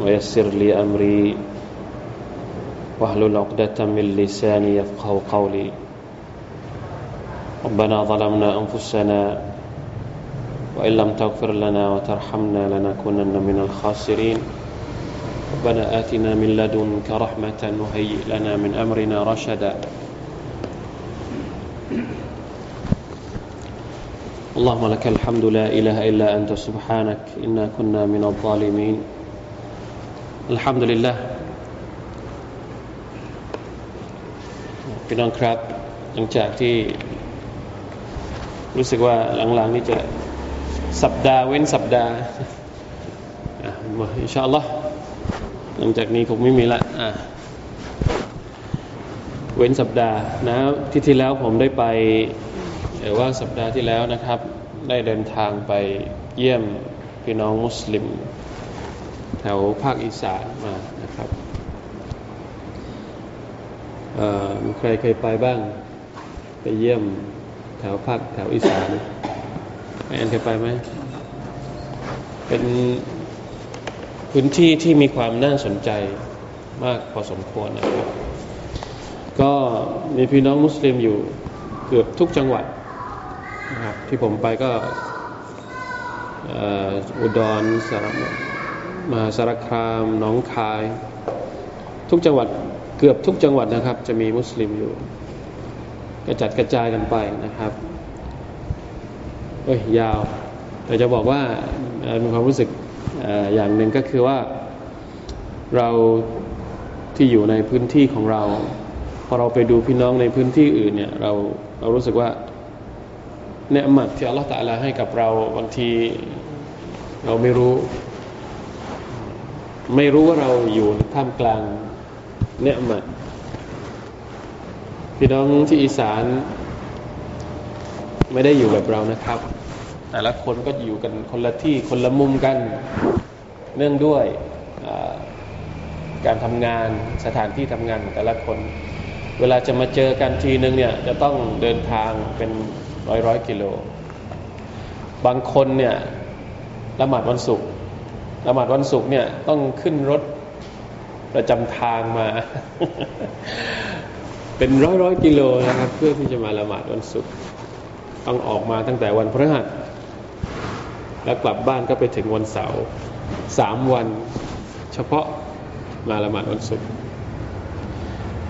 ويسر لي أمري. واحلل عقدة من لساني يفقه قولي. ربنا ظلمنا أنفسنا وإن لم تغفر لنا وترحمنا لنكونن من الخاسرين. ربنا آتنا من لدنك رحمة وهيئ لنا من أمرنا رشدا. اللهم لك الحمد لا إله إلا أنت سبحانك إنا كنا من الظالمين. الحمد لله พี่น้องครับหลังจากที่ รู้สึกว่าหลังๆนี่จะสัปดาห์เว้นสัปดาห์อ่ะมาอินชาอัลลอฮ์หลังจากนี้คงไม่มีละอ่ะเว้นสัปดาห์นะที่ที่แล้วผมได้ไปหรือว่าสัปดาห์ที่แล้วนะครับ ได้เดินทางไปเยี่ยมพี่น้องมุสลิม แถวภาคอีสานมานะครับมีใครเคยไปบ้าง ไปเยี่ยมแถวภาคแถวอีสานแอนเคยไปไหม เป็นพื้นที่ที่มีความน่าสนใจมากพอสมควรนะครับ ก็มีพี่น้องมุสลิมอยู่เกือบทุกจังหวัดนะครับที่ผมไปก็อุดรสาร มาสารคามหนองคาย ทุกจังหวัดเกือบทุกจังหวัดนะครับ จะมีมุสลิมอยู่ กระจัดกระจายกันไปนะครับเอ้ยยาว แต่จะบอกว่ามีความรู้สึกอย่างหนึ่งก็คือว่าเราที่อยู่ในพื้นที่ของเรา พอเราไปดูพี่น้องในพื้นที่อื่นเนี่ยเราเรารู้สึกว่าเนืมัดที่อัลลอฮฺตะลาให้กับเราบางทีเราไม่รู้ ไม่รู้ว่าเราอยู่ท่ามกลางเนืมัดพี่น้องที่อีสานไม่ได้อยู่แบบเรานะครับ แต่ละคนก็อยู่กันคนละที่คนละมุมกัน เนื่องด้วยการทำงานสถานที่ทำงานของแต่ละคน เวลาจะมาเจอกันทีนึงเนี่ยจะต้องเดินทางเป็นร้อยร้อยกิโล บางคนเนี่ยละหมาดวันศุกร์ ละหมาดวันศุกร์เนี่ยต้องขึ้นรถประจำทางมา เป็นร้อยร้อยกิโลนะครับ เพื่อที่จะมาละหมาดวันศุกร์ต้องออกมาตั้งแต่วันพฤหัสแล้วกลับบ้านก็ไปถึงวันเสาร์สามวันเฉพาะมาละหมาดวันศุกร์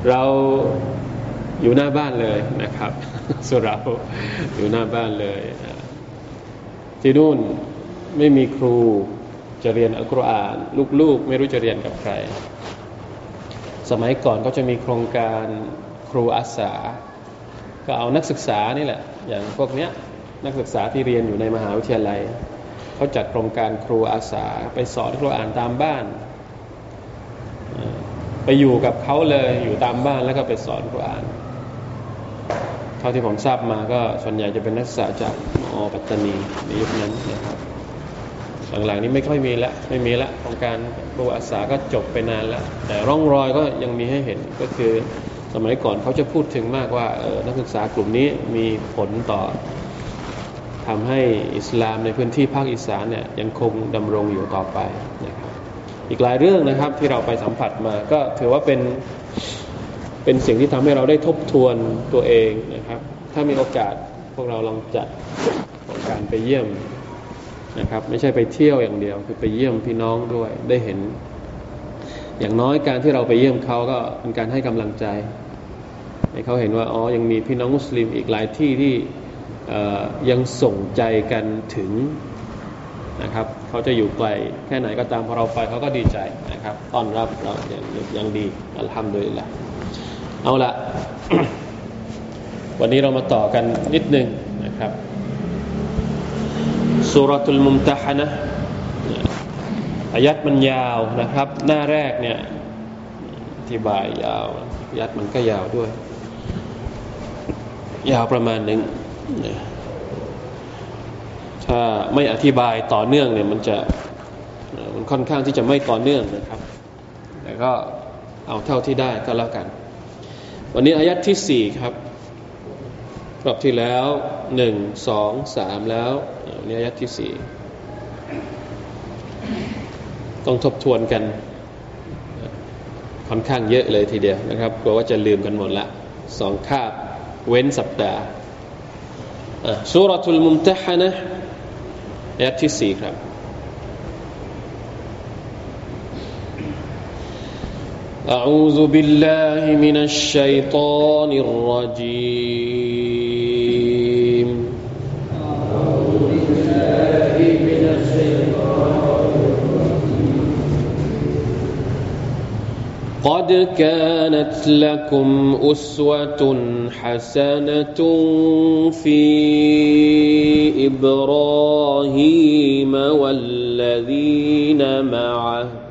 เราอยู่หน้าบ้านเลยนะครับสุราอยู่หน้าบ้านเลย ที่นู่นไม่มีครู จะเรียนอัลกุรอานลูกๆ ไม่รู้จะเรียนกับใคร สมัยก่อนก็จะมีโครงการครูอาสา ก็เอานักศึกษานี่แหละ อย่างพวกเนี้ยนักศึกษาที่เรียนอยู่ในมหาวิทยาลัยเขาจัดโครงการครูอาสาไปสอนครูอ่านตามบ้าน ไปอยู่กับเขาเลยอยู่ตามบ้านแล้วก็ไปสอนครูอ่านเท่าที่ผมทราบมาก็ส่วนใหญ่จะเป็นนักศึกษาจากมอปัตตานีในยุคนั้นนะครับ หลังๆนี้ไม่ค่อยมีล้วไม่มีละโครงการครูอาสาก็จบไปนานล้วแต่ร่องรอยก็ยังมีให้เห็นก็คือสมัยก่อนเขาจะพูดถึงมากว่านักศึกษากลุ่มนี้มีผลต่อทำให้อิสลามในพื้นที่ภาคอีสานเนี่ยยังคงดำรงอยู่ต่อไปนะครับอีกหลายเรื่องนะครับที่เราไปสัมผัสมาก็ถือว่าเป็นเป็นสิ่งที่ทำให้เราได้ทบทวนตัวเองนะครับ ถ้ามีโอกาสพวกเราลองจัดการไปเยี่ยม นะครับไม่ใช่ไปเที่ยวอย่างเดียว คือไปเยี่ยมพี่น้องด้วยได้เห็น อย่างน้อยการที่เราไปเยี่ยมเขาก็เป็นการให้กำลังใจ ให้เขาเห็นว่าอ๋อยังมีพี่น้องมุสลิมอีกหลายที่ที่ยังส่งใจกันถึงนะครับเขาจะอยู่ไกลแค่ไหนก็ตามพอเราไปเขาก็ดีใจนะครับต้อนรับเราอย่างย่างดีอัลฮัมดุลิลละเอาละวันนี้เรามาต่อกันนิดนึงนะครับ สุรตุลมุมตะฮนะอายัดมันยาวนะครับ หน้าแรกเนี่ยอธิบายยาวอายัดมันก็ยาวด้วย ยาวประมาณหนึ่งถ้าไม่อธิบายต่อเนื่องเนี่ยมันจะมันค่อนข้างที่จะไม่ต่อเนื่องนะครับ แต่ก็เอาเท่าที่ได้ก็แล้วกัน วันนี้อายัดที่สี่ครับ รอบที่แล้วหนึ่งสองสามแล้วเนนี้อายัดที่สี่ต้องทบทวนกันค่อนข้างเยอะเลยทีเดียวนะครับกลัวว่าจะลืมกันหมดละสองคาบเว้นสัปดาห์สุรทุลมุมตะฮนะอายัดที่สี่ครับ أعوذ بالله من الشيطان الرجيم. أعوذ بالله من الشيطان قد كانت لكم أسوة حسنة في إبراهيم والذين معه.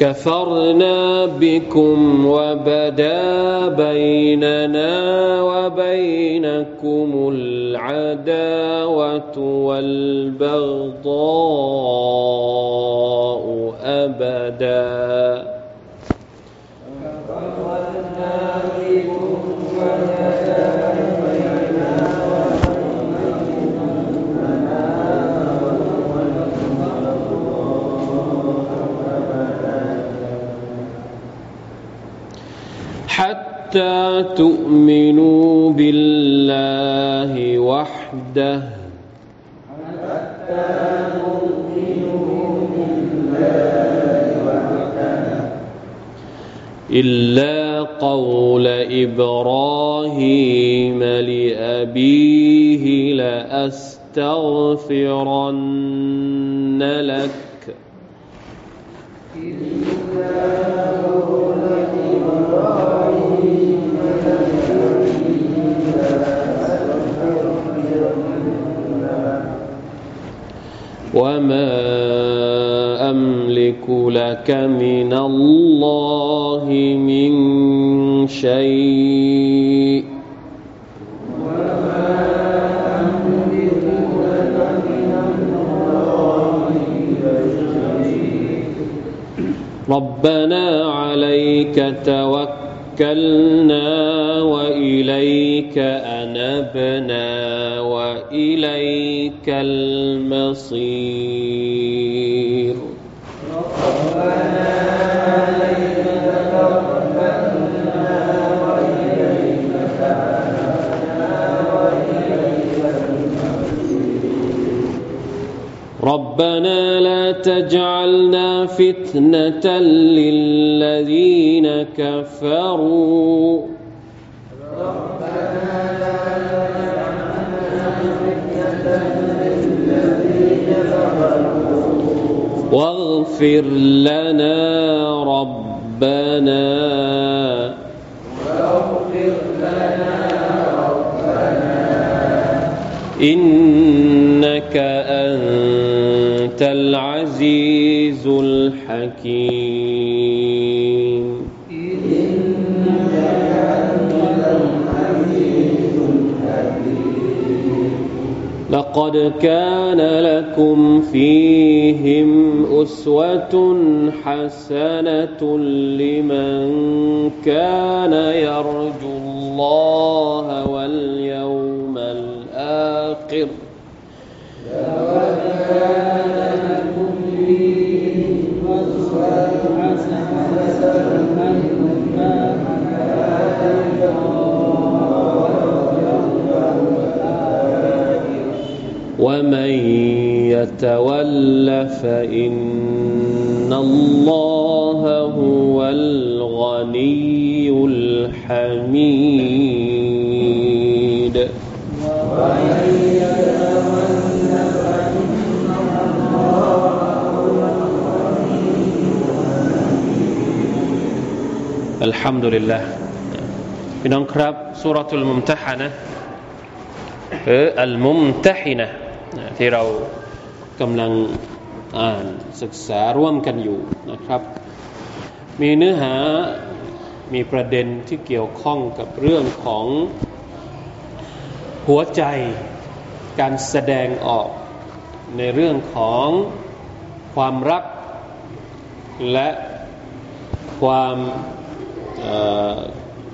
كفرنا بكم وبدا بيننا وبينكم العداوة والبغضاء أبدا. حتى تؤمنوا بالله وحده. إلا قول إبراهيم لأبيه لأستغفرن لك. وما أملك لك من الله من شيء. ربنا عليك توكلنا وإليك أنبنا وإليك المصير. ربنا لا تجعلنا فتنة للذين كفروا. واغفر لنا ربنا. إنك أنت العزيز الحكيم. لقد كان لكم فيهم أسوة حسنة لمن كان يرجو الله واليوم الآخر. ومن يتول فإن الله هو الغني الحميد الحمد لله พี่น้องครับสุรทูลมุมตะฮานะหรืออัลมุมตะฮินะ ที่เรากำลังอ่านศึกษาร่วมกันอยู่นะครับ มีเนื้อหามีประเด็นที่เกี่ยวข้องกับเรื่องของหัวใจการแสดงออกในเรื่องของความรักและความ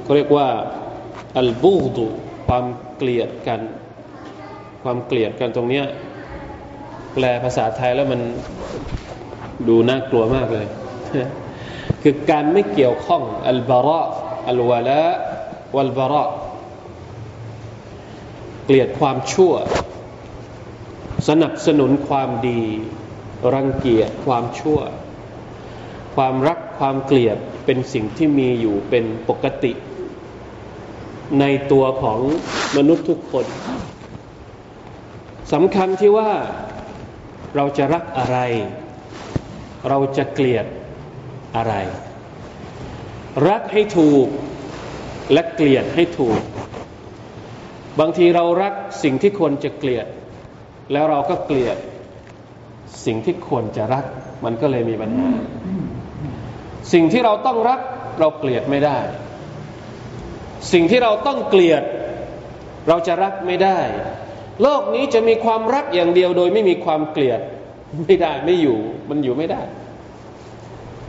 เขาเรียกว่าอัลบูดุความเกลียดกัน ความเกลียดกันตรงเนี้ยแปลภาษาไทยแล้วมันดูน่ากลัวมากเลย คือการไม่เกี่ยวข้องอัลบาระอัลวะละวัลบาระเกลียดความชั่ว สนับสนุนความดี รังเกียจความชั่ว ความรักความเกลียดเป็นสิ่งที่มีอยู่เป็นปกติ ในตัวของมนุษย์ทุกคน สำคัญที่ว่าเราจะรักอะไร เราจะเกลียดอะไร รักให้ถูกและเกลียดให้ถูก บางทีเรารักสิ่งที่ควรจะเกลียด แล้วเราก็เกลียดสิ่งที่ควรจะรัก มันก็เลยมีปัญหา สิ่งที่เราต้องรักเราเกลียดไม่ได้ สิ่งที่เราต้องเกลียด เราจะรักไม่ได้ โลกนี้จะมีความรักอย่างเดียวโดยไม่มีความเกลียดไม่ได้ไม่อยู่มันอยู่ไม่ได้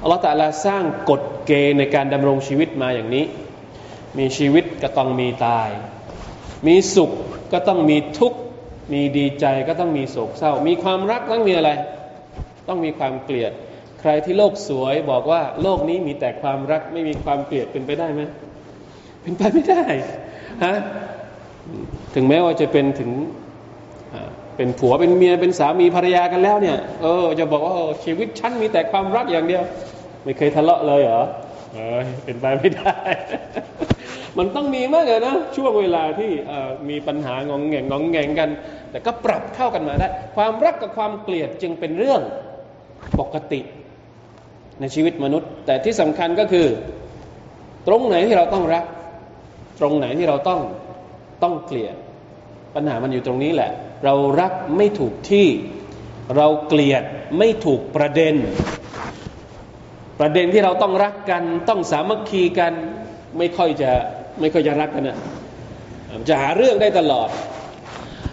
อัลลอฮฺตะลาสร้างกฎเกณฑ์ในการดำรงชีวิตมาอย่างนี้ มีชีวิตก็ต้องมีตาย มีสุขก็ต้องมีทุกข์มีดีใจก็ต้องมีโศกเศร้า มีความรักต้องมีอะไร ต้องมีความเกลียด ใครที่โลกสวยบอกว่าโลกนี้มีแต่ความรักไม่มีความเกลียดเป็นไปได้ไหมเป็นไปไม่ได้ฮะ ถึงแม้ว่าจะเป็นถึงเป็นผัวเป็นเมียเป็นสามีภรรยากันแล้วเนี่ยเออจะบอกว่าชีวิตฉันมีแต่ความรักอย่างเดียว ไม่เคยทะเลาะเลยเหรอเออเป็นไปไม่ได้ มันต้องมีมากเลยนะช่วงเวลาที่มีปัญหางองแงงงองแงงกัน แต่ก็ปรับเข้ากันมาได้ ความรักกับความเกลียดจึงเป็นเรื่องปกติในชีวิตมนุษย์ แต่ที่สำคัญก็คือ ตรงไหนที่เราต้องรัก ตรงไหนที่เราต้อง ต้องเกลียด ปัญหามันอยู่ตรงนี้แหละ เรารักไม่ถูกที่ เราเกลียดไม่ถูกประเด็น ประเด็นที่เราต้องรักกัน ต้องสามัคคีกัน ไม่ค่อยจะไม่ค่อยจะรักกันนะจะหาเรื่องได้ตลอด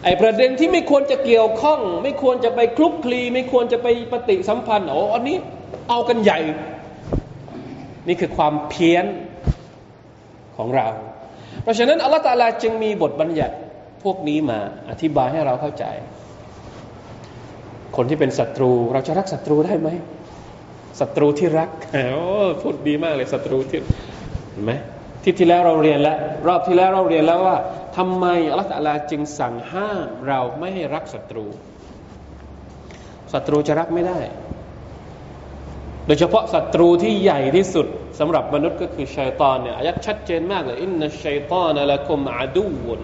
ไอ้ประเด็นที่ไม่ควรจะเกี่ยวข้อง ไม่ควรจะไปคลุกคลี ไม่ควรจะไปปฏิสัมพันธ์โอ้อันนี้เอากันใหญ่ นี่คือความเพี้ยนของเรา เพราะฉะนั้นอัลลอฮฺตาลาจึงมีบทบัญญัติพวกนี้มาอธิบายให้เราเข้าใจ คนที่เป็นศัตรู เราจะรักศัตรูได้ไหมศัตรูที่รักโอ้พูดดีมากเลยศัตรูที่เห็นไหมที่ที่แล้วเราเรียนแล้ว รอบที่แล้วเราเรียนแล้วว่าทำไมอัลลอฮฺตาลาจึงสั่งห้ามเราไม่ให้รักศัตรูศัตรูจะรักไม่ได้ โดยเฉพาะศัตรูที่ใหญ่ที่สุดสำหรับมนุษย์ก็คือชัยตอนเนี่ยอายัดชัดเจนมากเลยอินนัชชัยตอนละคุมอาดูวน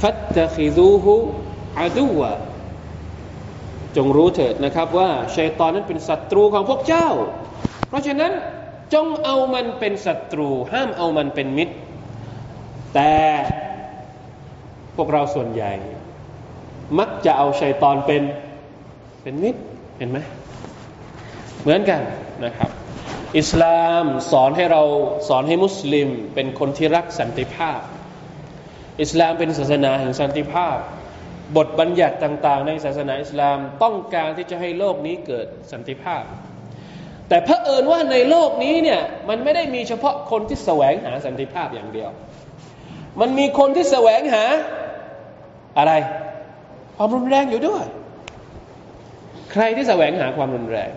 ฟัตตะคิซูฮูอาดูวะจงรู้เถิดนะครับว่าชัยตอนนั้นเป็นศัตรูของพวกเจ้า เพราะฉะนั้นจงเอามันเป็นศัตรู ห้ามเอามันเป็นมิตร แต่พวกเราส่วนใหญ่ มักจะเอาชัยตอนเป็นเป็นมิตรเห็นไหม เหมือนกันนะครับ อิสลามสอนให้เราสอนให้มุสลิม เป็นคนที่รักสันติภาพ อิสลามเป็นศาสนาแห่งสันติภาพ บทบัญญัติต่าง ๆ ในศาสนาอิสลามต้องการที่จะให้โลกนี้เกิดสันติภาพ แต่เผอิญว่าในโลกนี้เนี่ยมันไม่ได้มีเฉพาะคนที่แสวงหาสันติภาพอย่างเดียว มันมีคนที่แสวงหาอะไร ความรุนแรงอยู่ด้วย ใครที่แสวงหาความรุนแรง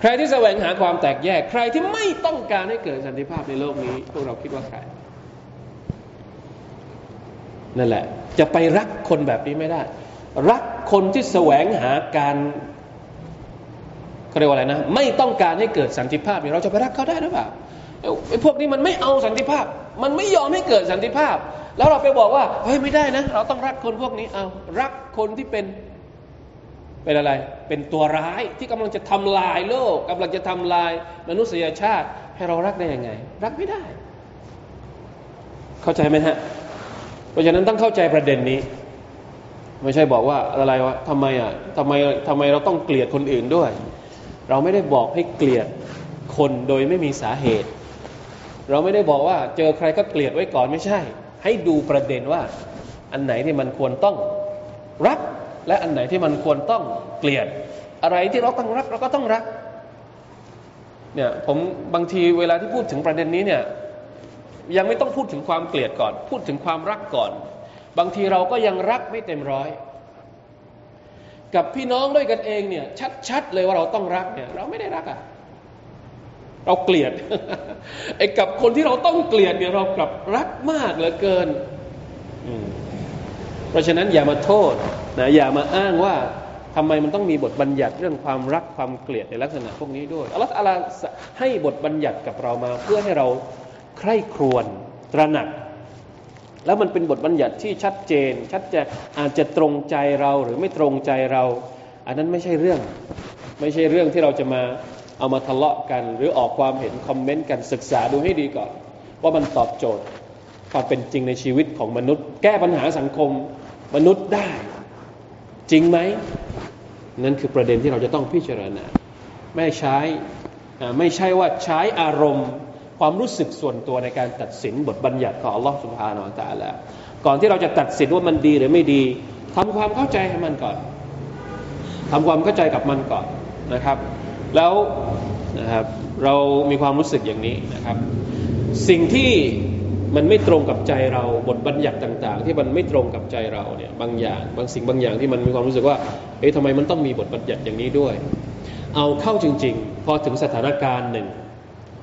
ใครที่แสวงหาความแตกแยก ใครที่ไม่ต้องการให้เกิดสันติภาพในโลกนี้พวกเราคิดว่าใครนั่นแหละ จะไปรักคนแบบนี้ไม่ได้ รักคนที่แสวงหาการเขาเรียกว่าอะไรนะ ไม่ต้องการให้เกิดสันติภาพเนี่ยเราจะไปรักเขาได้หรือเปล่าไอ้พวกนี้มันไม่เอาสันติภาพ มันไม่ยอมให้เกิดสันติภาพ แล้วเราไปบอกว่าเฮ้ยไม่ได้นะ เราต้องรักคนพวกนี้เอารักคนที่เป็น เป็นอะไร เป็นตัวร้ายที่กำลังจะทำลายโลกกำลังจะทำลายมนุษยชาติ ให้เรารักได้ยังไง รักไม่ได้ เข้าใจไหมฮะ เพราะฉะนั้นต้องเข้าใจประเด็นนี้ ไม่ใช่บอกว่าอะไรวะทำไมอะทำไมทำไมเราต้องเกลียดคนอื่นด้วย เราไม่ได้บอกให้เกลียดคนโดยไม่มีสาเหตุ เราไม่ได้บอกว่าเจอใครก็เกลียดไว้ก่อนไม่ใช่ ให้ดูประเด็นว่า อันไหนที่มันควรต้องรัก และอันไหนที่มันควรต้องเกลียด อะไรที่เราต้องรักเราก็ต้องรักเนี่ยผมบางทีเวลาที่พูดถึงประเด็นนี้เนี่ยยังไม่ต้องพูดถึงความเกลียดก่อน พูดถึงความรักก่อน บางทีเราก็ยังรักไม่เต็มร้อย กับพี่น้องด้วยกันเองเนี่ยชัดๆเลยว่าเราต้องรักเนี่ยเราไม่ได้รักอะ่ะเราเกลียดไอ้กับคนที่เราต้องเกลียดเนี่ยเรากลับรักมากเหลือเกิน เพราะฉะนั้นอย่ามาโทษนะอย่ามาอ้างว่าทำไมมันต้องมีบทบัญญัติเรื่องความรักความเกลียดในลักษณะพวกนี้ด้วยอัลลอฮฺให้บทบัญญัติกับเรามา เพื่อให้เราใคร่ครวญตระหนัก แล้วมันเป็นบทบัญญัติที่ชัดเจน ชัดเจนอาจจะตรงใจเราหรือไม่ตรงใจเรา อันนั้นไม่ใช่เรื่อง ไม่ใช่เรื่องที่เราจะมาเอามาทะเลาะกัน หรือออกความเห็นคอมเมนต์กันศึกษาดูให้ดีก่อน ว่ามันตอบโจทย์ ความเป็นจริงในชีวิตของมนุษย์ แก้ปัญหาสังคม มนุษย์ได้ จริงไหม นั่นคือประเด็นที่เราจะต้องพิจารณา ไม่ใช้ไม่ใช่ว่าใช้อารมณ์ความรู้สึกส่วนตัวในการตัดสินบทบัญญัติของอัลลอฮฺสุบฮานาอัลลอฮก่อนที่เราจะตัดสินว่ามันดีหรือไม่ดีทำความเข้าใจให้มันก่อนทำความเข้าใจกับมันก่อนนะครับ แล้วนะครับเรามีความรู้สึกอย่างนี้นะครับ สิ่งที่ มันไม่ตรงกับใจเราบทบัญญัติต่าง ๆ ที่มันไม่ตรงกับใจเราเนี่ยบางอย่างบางสิ่งบางอย่างที่มันมีความรู้สึกว่าเอ๊ะทำไมมันต้องมีบทบัญญัติอย่างนี้ด้วย เอาเข้าจริง ๆ พอถึงสถานการณ์หนึ่ง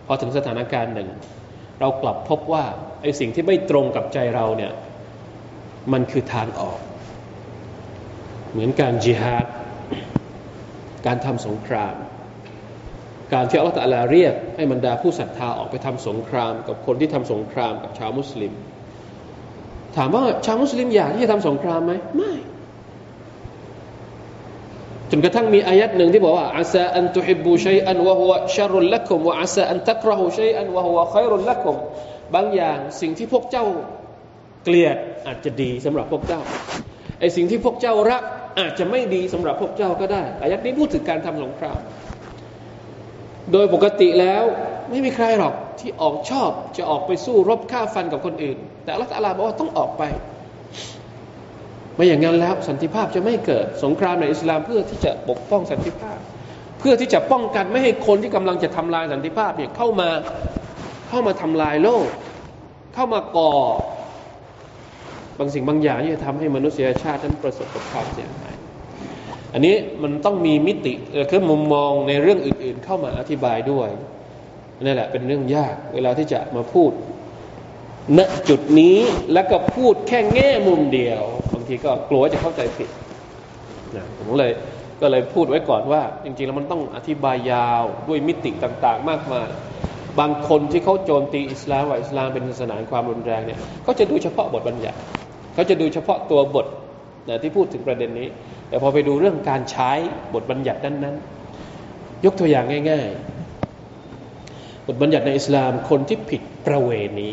พอถึงสถานการณ์หนึ่ง เรากลับพบว่าไอ้สิ่งที่ไม่ตรงกับใจเราเนี่ยมันคือทางออก เหมือนการจิฮาดการทำสงคราม การที่อัลลอฮฺตะลาเรียกให้บรรดาผู้ศรัทธาออกไปทำสงคราม กับคนที่ทำสงครามกับชาวมุสลิม ถามว่าชาวมุสลิมอยากที่จะทำสงครามไหมไม่จนกระทั่งมีอายัดหนึ่งที่บอกว่าอาซาอันตุฮิบูชัยอันวะฮุวชารุลละกุมวะอาซาอันตักรหูชัยอันวะฮุวะขัยรุลละกุมบางอย่างสิ่งที่พวกเจ้าเกลียดอาจจะดีสำหรับพวกเจ้าไอสิ่งที่พวกเจ้ารักอาจจะไม่ดีสำหรับพวกเจ้าก็ได้อายัดนี้พูดถึงการทำสงคราม โดยปกติแล้วไม่มีใครหรอกที่ออกชอบจะออกไปสู้รบฆ่าฟันกับคนอื่น แต่อัลลอฮฺบอกว่าต้องออกไป ไม่อย่างนั้นแล้วสันติภาพจะไม่เกิด สงครามในอิสลามเพื่อที่จะปกป้องสันติภาพ เพื่อที่จะป้องกันไม่ให้คนที่กำลังจะทำลายสันติภาพเนี่ยเข้ามาเข้ามาทำลายโลก เข้ามาก่อบางสิ่งบางอย่างที่จะทำให้มนุษยชาตินั้นประสบกับความเสียหาย อันนี้มันต้องมีมิติคือมุมมองในเรื่องอื่น ๆ เข้ามาอธิบายด้วยนี่แหละเป็นเรื่องยากเวลาที่จะมาพูดณจุดนี้แล้วก็พูดแค่แง่มุมเดียวบางทีก็กลัวจะเข้าใจผิดนะผมเลยก็เลยพูดไว้ก่อนว่า จริง ๆ แล้วมันต้องอธิบายยาวด้วยมิติต่าง ๆ มากมายบางคนที่เขาโจมตีอิสลามว่าอิสลามเป็นศาสนาความรุนแรงเนี่ยเขาจะดูเฉพาะบทบัญญัติเขาจะดูเฉพาะตัวบท นะที่พูดถึงประเด็นนี้ แต่พอไปดูเรื่องการใช้บทบัญญัตินั้น ยกตัวอย่างง่าย ๆ บทบัญญัติในอิสลามคนที่ผิดประเวณี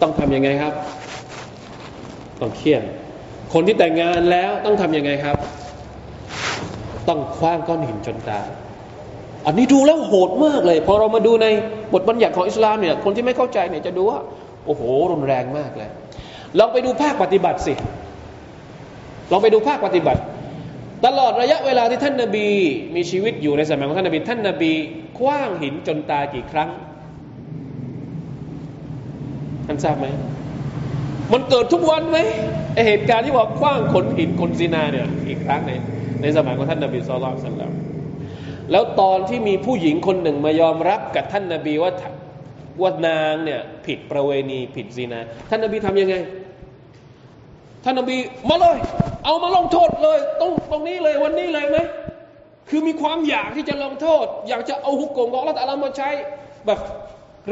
ต้องทำยังไงครับ ต้องเคี่ยน คนที่แต่งงานแล้วต้องทำยังไงครับ ต้องคว้างก้อนหินจนตายอันนี้ดูแล้วโหดมากเลย พอเรามาดูในบทบัญญัติของอิสลามเนี่ยคนที่ไม่เข้าใจเนี่ยจะดูว่า โอ้โหรุนแรงมากเลยลองไปดูภาคปฏิบัติสิ ลองไปดูภาคปฏิบัติ ตลอดระยะเวลาที่ท่านนาบี มีชีวิตอยู่ในสมัยของท่านนาบี ท่านนาบีคว้างหินจนตายกี่ครั้ง ท่านทราบไหม มันเกิดทุกวันไหมไอเหตุการณ์ที่ว่าคว้างขนหินคนซีนาเนี่ยอีกครั้งในในสมัยของท่านนบีสุลต่านแล้วแล้วตอนที่มีผู้หญิงคนหนึ่งมายอมรับกับท่านนบีว่าว่านางเนี่ยผิดประเวณีผิดซีนา ท่านนบีทำยังไง ท่านนบีมาเลย เอามาลงโทษเลยตรงตรงนี้เลยวันนี้เลยไหมคือมีความอยากที่จะลงโทษ อยากจะเอาหุกกลมของอัลลอฮฺมาใช้แบบ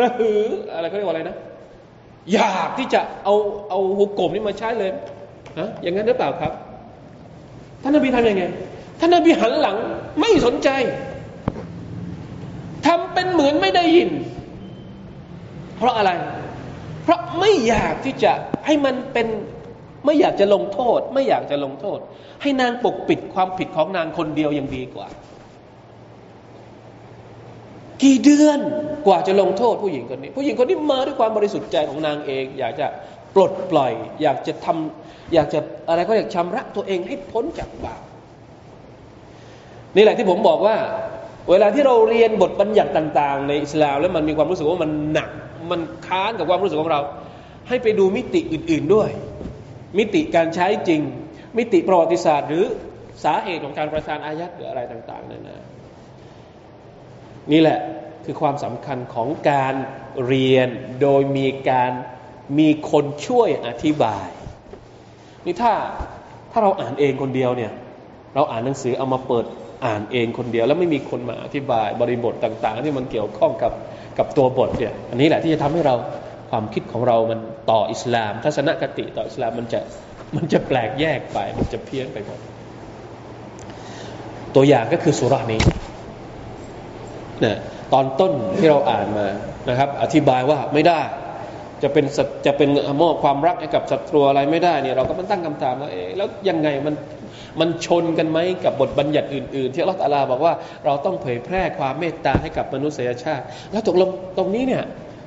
ระหืออะไรเขาเรียกว่าอะไรนะ อยากที่จะเอาเอาหุกกลมนี้มาใช้เลยนะอย่างนั้นหรือเปล่าครับ ท่านนบีทำยังไง ท่านนบีหันหลังไม่สนใจทำเป็นเหมือนไม่ได้ยิน เพราะอะไร เพราะไม่อยากที่จะให้มันเป็น ไม่อยากจะลงโทษ ไม่อยากจะลงโทษ ให้นางปกปิดความผิดของนางคนเดียวยังดีกว่า กี่เดือนกว่าจะลงโทษผู้หญิงคนนี้ ผู้หญิงคนนี้มาด้วยความบริสุทธิ์ใจของนางเอง อยากจะปลดปล่อย อยากจะทำอยากจะอะไรก็อยากชำระตัวเองให้พ้นจากบาปนี่แหละที่ผมบอกว่า เวลาที่เราเรียนบทบัญญัติต่าง ๆ ในอิสลามแล้วมันมีความรู้สึกว่ามันหนัก มันค้านกับความรู้สึกของเรา ให้ไปดูมิติอื่น ๆด้วย มิติการใช้จริง มิติประวัติศาสตร์ หรือสาเหตุของการประทานอายัดหรืออะไรต่างๆนั่นนะนี่แหละคือความสำคัญของการเรียนโดยมีการมีคนช่วยอธิบาย นี่ถ้าถ้าเราอ่านเองคนเดียวเนี่ยเราอ่านหนังสือเอามาเปิดอ่านเองคนเดียว แล้วไม่มีคนมาอธิบายบริบทต่าง ๆ ที่มันเกี่ยวข้องกับกับตัวบทเนี่ยอันนี้แหละที่จะทำให้เรา ความคิดของเรามันต่ออิสลาม ทัศนคติต่ออิสลามมันจะมันจะแปลกแยกไป มันจะเพี้ยนไปหมดตัวอย่างก็คือสุรานี้นะตอนต้นที่เราอ่านมานะครับ อธิบายว่าไม่ได้ จะเป็นจะเป็นมอบความรักให้กับศัตรูอะไรไม่ได้เนี่ยเราก็มันตั้งคำถามว่าเอ๊ะแล้วยังไงมันมันชนกันไหมกับบทบัญญัติอื่น ๆ ที่อัลลอฮฺบอกว่าเราต้องเผยแพร่ความเมตตาให้กับมนุษยชาติ แล้วตกลงตรงนี้เนี่ย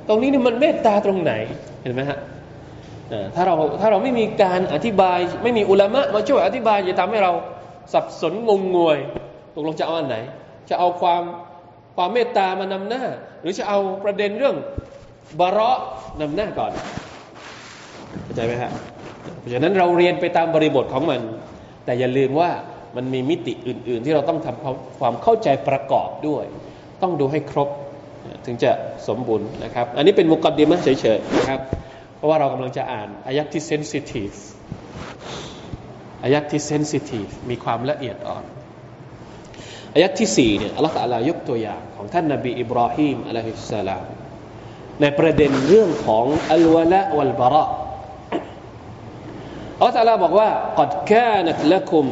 ตรงนี้นี่มันเมตตาตรงไหนเห็นไหมฮะถ้าเราถ้าเราไม่มีการอธิบายไม่มีอุลามะมาช่วยอธิบายจะทำให้เราสับสนงงงวยตกลงจะเอาอันไหน จะเอาความความเมตตามานำหน้า หรือจะเอาประเด็นเรื่องบาระนำหน้าก่อนเข้าใจไหมฮะเพราะฉะนั้นเราเรียนไปตามบริบทของมัน แต่อย่าลืมว่ามันมีมิติอื่น ๆ ที่เราต้องทำความเข้าใจประกอบด้วย ต้องดูให้ครบ ถึงจะสมบูรณ์นะครับ อันนี้เป็นมุกดดิมะเฉยๆนะครับ เพราะว่าเรากำลังจะอ่านอายัดที่เซนซิทีฟอายัดที่เซนซิทีฟมีความละเอียดอ่อนอายัดที่สี่เนี่ยอัลลอฮฺอะลายกตัวอย่างของท่านนบีอิบราฮิมอะลัยฮิสสลามในประเด็นเรื่องของอัลวะละวัลบาระอัลลอฮฺบอกว่า قد كانت لكم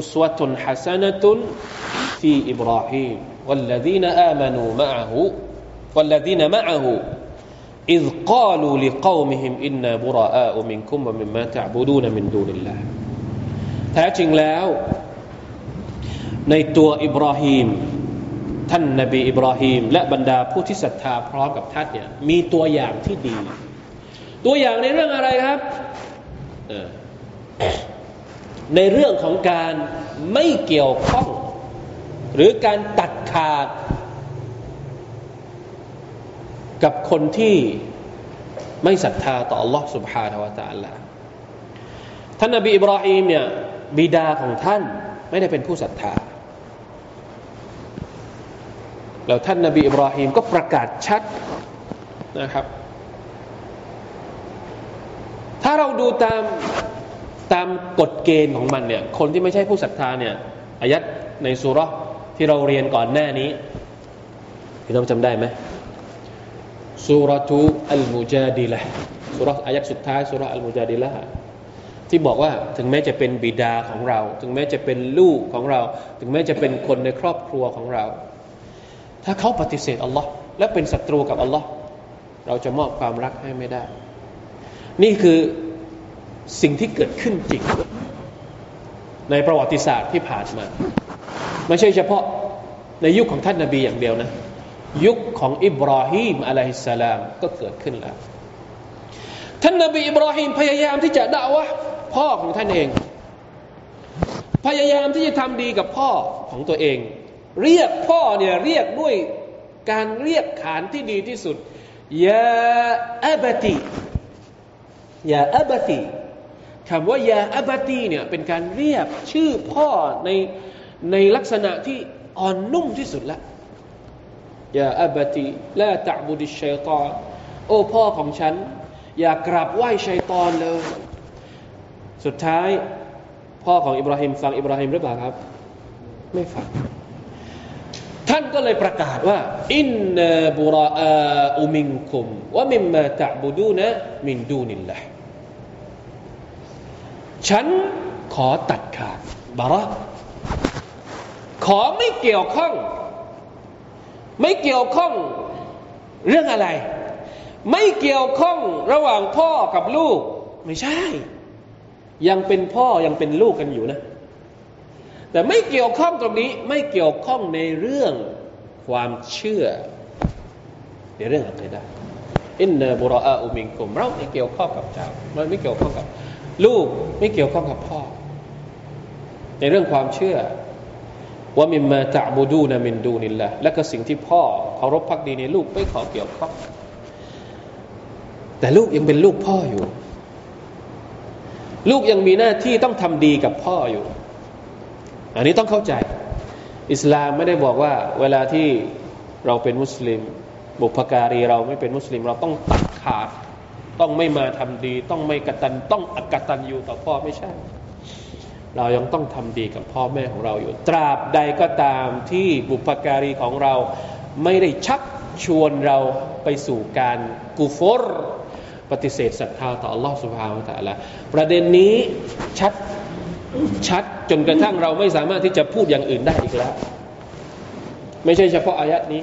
أسوة حسنة في إبراهيم والذين آمنوا معه والذين معه إذ قالوا لقومهم إنا براء منكم ومما تعبدون من دون الله แท้จริงแล้วในตัวอิบราฮิมท่านนบีอิบราฮิมและบรรดาผู้ที่ศรัทธาพร้อมกับท่านเนี่ยมีตัวอย่างที่ดี ตัวอย่างในเรื่องอะไรครับ ในเรื่องของการไม่เกี่ยวข้อง หรือการตัดขาด กับคนที่ไม่ศรัทธาต่อ Allah سبحانه และ تعالى ท่านนบีอิบราฮิมเนี่ยบิดาของท่านไม่ได้เป็นผู้ศรัทธา แล้วท่านนบีอิบราฮิมก็ประกาศชัดนะครับ ถ้าเราดูตามตามกฎเกณฑ์ของมันเนี่ย คนที่ไม่ใช่ผู้ศรัทธาเนี่ยอายัดในสุรที่เราเรียนก่อนหน้านี้พี่น้องจำได้ไหม สุรทูอัลมุจาดิละสุรอายักสุดท้ายสุรอัลมุจาดิละที่บอกว่าถึงแม้จะเป็นบิดาของเรา ถึงแม้จะเป็นลูกของเรา ถึงแม้จะเป็นคนในครอบครัวของเรา ถ้าเขาปฏิเสธอัลลอฮ์และเป็นศัตรูกับอัลลอฮ์เราจะมอบความรักให้ไม่ได้ นี่คือสิ่งที่เกิดขึ้นจริง ในประวัติศาสตร์ที่ผ่านมา ไม่ใช่เฉพาะในยุคของท่านนาบีอย่างเดียวนะ ยุคของอิบราฮิมอะลัยฮิสสลามก็เกิดขึ้นแล้ว ท่านนบีอิบราฮิมพยายามที่จะด่าวะพ่อของท่านเอง พยายามที่จะทำดีกับพ่อของตัวเอง เรียกพ่อเนี่ยเรียกด้วยการเรียกขานที่ดีที่สุดยาอับติยาอับตีคำว่ายาอับตีเนี่ยเป็นการเรียกชื่อพ่อในในลักษณะที่อ่อนนุ่มที่สุดละ ยาอับตีละตะบุดิชัยตอนโอ้พ่อของฉัน อย่ากราบไหว้ชัยตอนเลย สุดท้าย พ่อของอิบราฮิมฟังอิบราฮิมหรือเปล่าครับ ไม่ฟังท่านก็เลยประกาศว่า อินนบุราอุมิงคุมว่ามิมมาตะบูดูนะมินดูนิลละฉันขอตัดขาดบาระขอไม่เกี่ยวข้อง ไม่เกี่ยวข้องเรื่องอะไร ไม่เกี่ยวข้องระหว่างพ่อกับลูก ไม่ใช่ ยังเป็นพ่อยังเป็นลูกกันอยู่นะ แต่ไม่เกี่ยวข้องตรงนี้ไม่เกี่ยวข้องในเรื่องความเชื่อ ในเรื่องอะไรได้อินนบุรอาอุมิงกุมเราไม่เกี่ยวข้องกับเจ้าเราไม่เกี่ยวข้องกับ ลูกไม่เกี่ยวข้องกับพ่อ ในเรื่องความเชื่อ ว่ามิมมาตะบูดูนามินดูนิลละและก็สิ่งที่พ่อเคารพพักดีในลูกไม่ขอเกี่ยวข้องแต่ลูกยังเป็นลูกพ่ออยู่ ลูกยังมีหน้าที่ต้องทำดีกับพ่ออยู่ อันนี้ต้องเข้าใจ อิสลามไม่ได้บอกว่า เวลาที่เราเป็นมุสลิม บุพการีเราไม่เป็นมุสลิม เราต้องตัดขาด ต้องไม่มาทำดี ต้องไม่กตัน ต้องอกตันอยู่ต่อพ่อไม่ใช่ เรายังต้องทำดีกับพ่อแม่ของเราอยู่ ตราบใดก็ตามที่บุพการีของเราไม่ได้ชักชวนเราไปสู่การกูฟรปฏิเสธศรัทธาต่อ Allah سبحانه และ تعالى ประเด็นนี้ชัดชัดจนกระทั่งเราไม่สามารถที่จะพูดอย่างอื่นได้อีกแล้ว ไม่ใช่เฉพาะอายัดนี้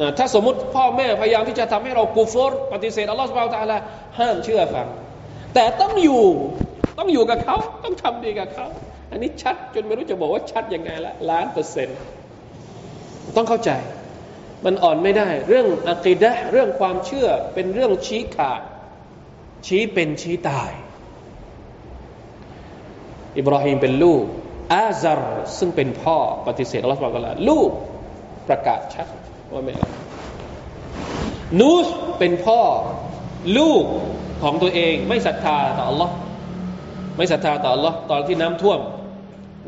นะถ้าสมมติพ่อแม่พยายามที่จะทำให้เรากูฟอร์ปฏิเสธอัลลอฮฺสุบไบร์ตาลาห้ามเชื่อฟัง แต่ต้องอยู่ต้องอยู่กับเขาต้องทำดีกับเขาอันนี้ชัดจนไม่รู้จะบอกว่าชัดยังไงละล้านเปอร์เซ็นต์ต้องเข้าใจมันอ่อนไม่ได้ เรื่องอะกิดะเรื่องความเชื่อเป็นเรื่องชี้ขาด ชี้เป็นชี้ตาย อิบราฮิมเป็นลูกอาซาร์ซึ่งเป็นพ่อปฏิเสธอัลลอฮฺสุบไบร์ตาลาลูกประกาศชัด ว่าไม่เอานูสเป็นพ่อลูกของตัวเอง ไม่ศรัทธาต่อ Allah ไม่ศรัทธาต่อ Allah ตอนที่น้ำท่วม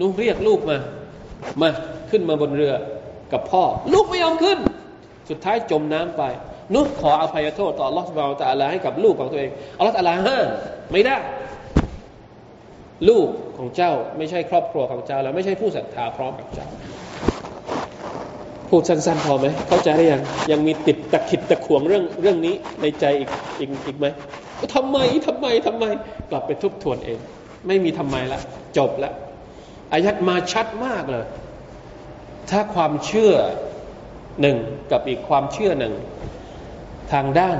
นูเรียกลูกมา มาขึ้นมาบนเรือกับพ่อ ลูกไม่ยอมขึ้น สุดท้ายจมน้ำไปนุขออภัยโทษต่อ Allah สุบ ا าตะอัลาให้กับลูกของตัวเองอัลลอฮฺตะลาห้ามไม่ได้ ลูกของเจ้าไม่ใช่ครอบครัวของเจ้า แล้วไม่ใช่ผู้ศรัทธาพร้อมกับเจ้า พูดสั้นๆพอไหมเข้าใจหรือยังยังมีติดตะขิดตะขวงเรื่องเรื่องนี้ในใจอีกอีกอีกไหมทำไมทำไมทำไม กลับไปทบทวนเอง ไม่มีทำไมละ จบละอายัดมาชัดมากเลย ถ้าความเชื่อหนึ่งกับอีกความเชื่อหนึ่ง ทางด้าน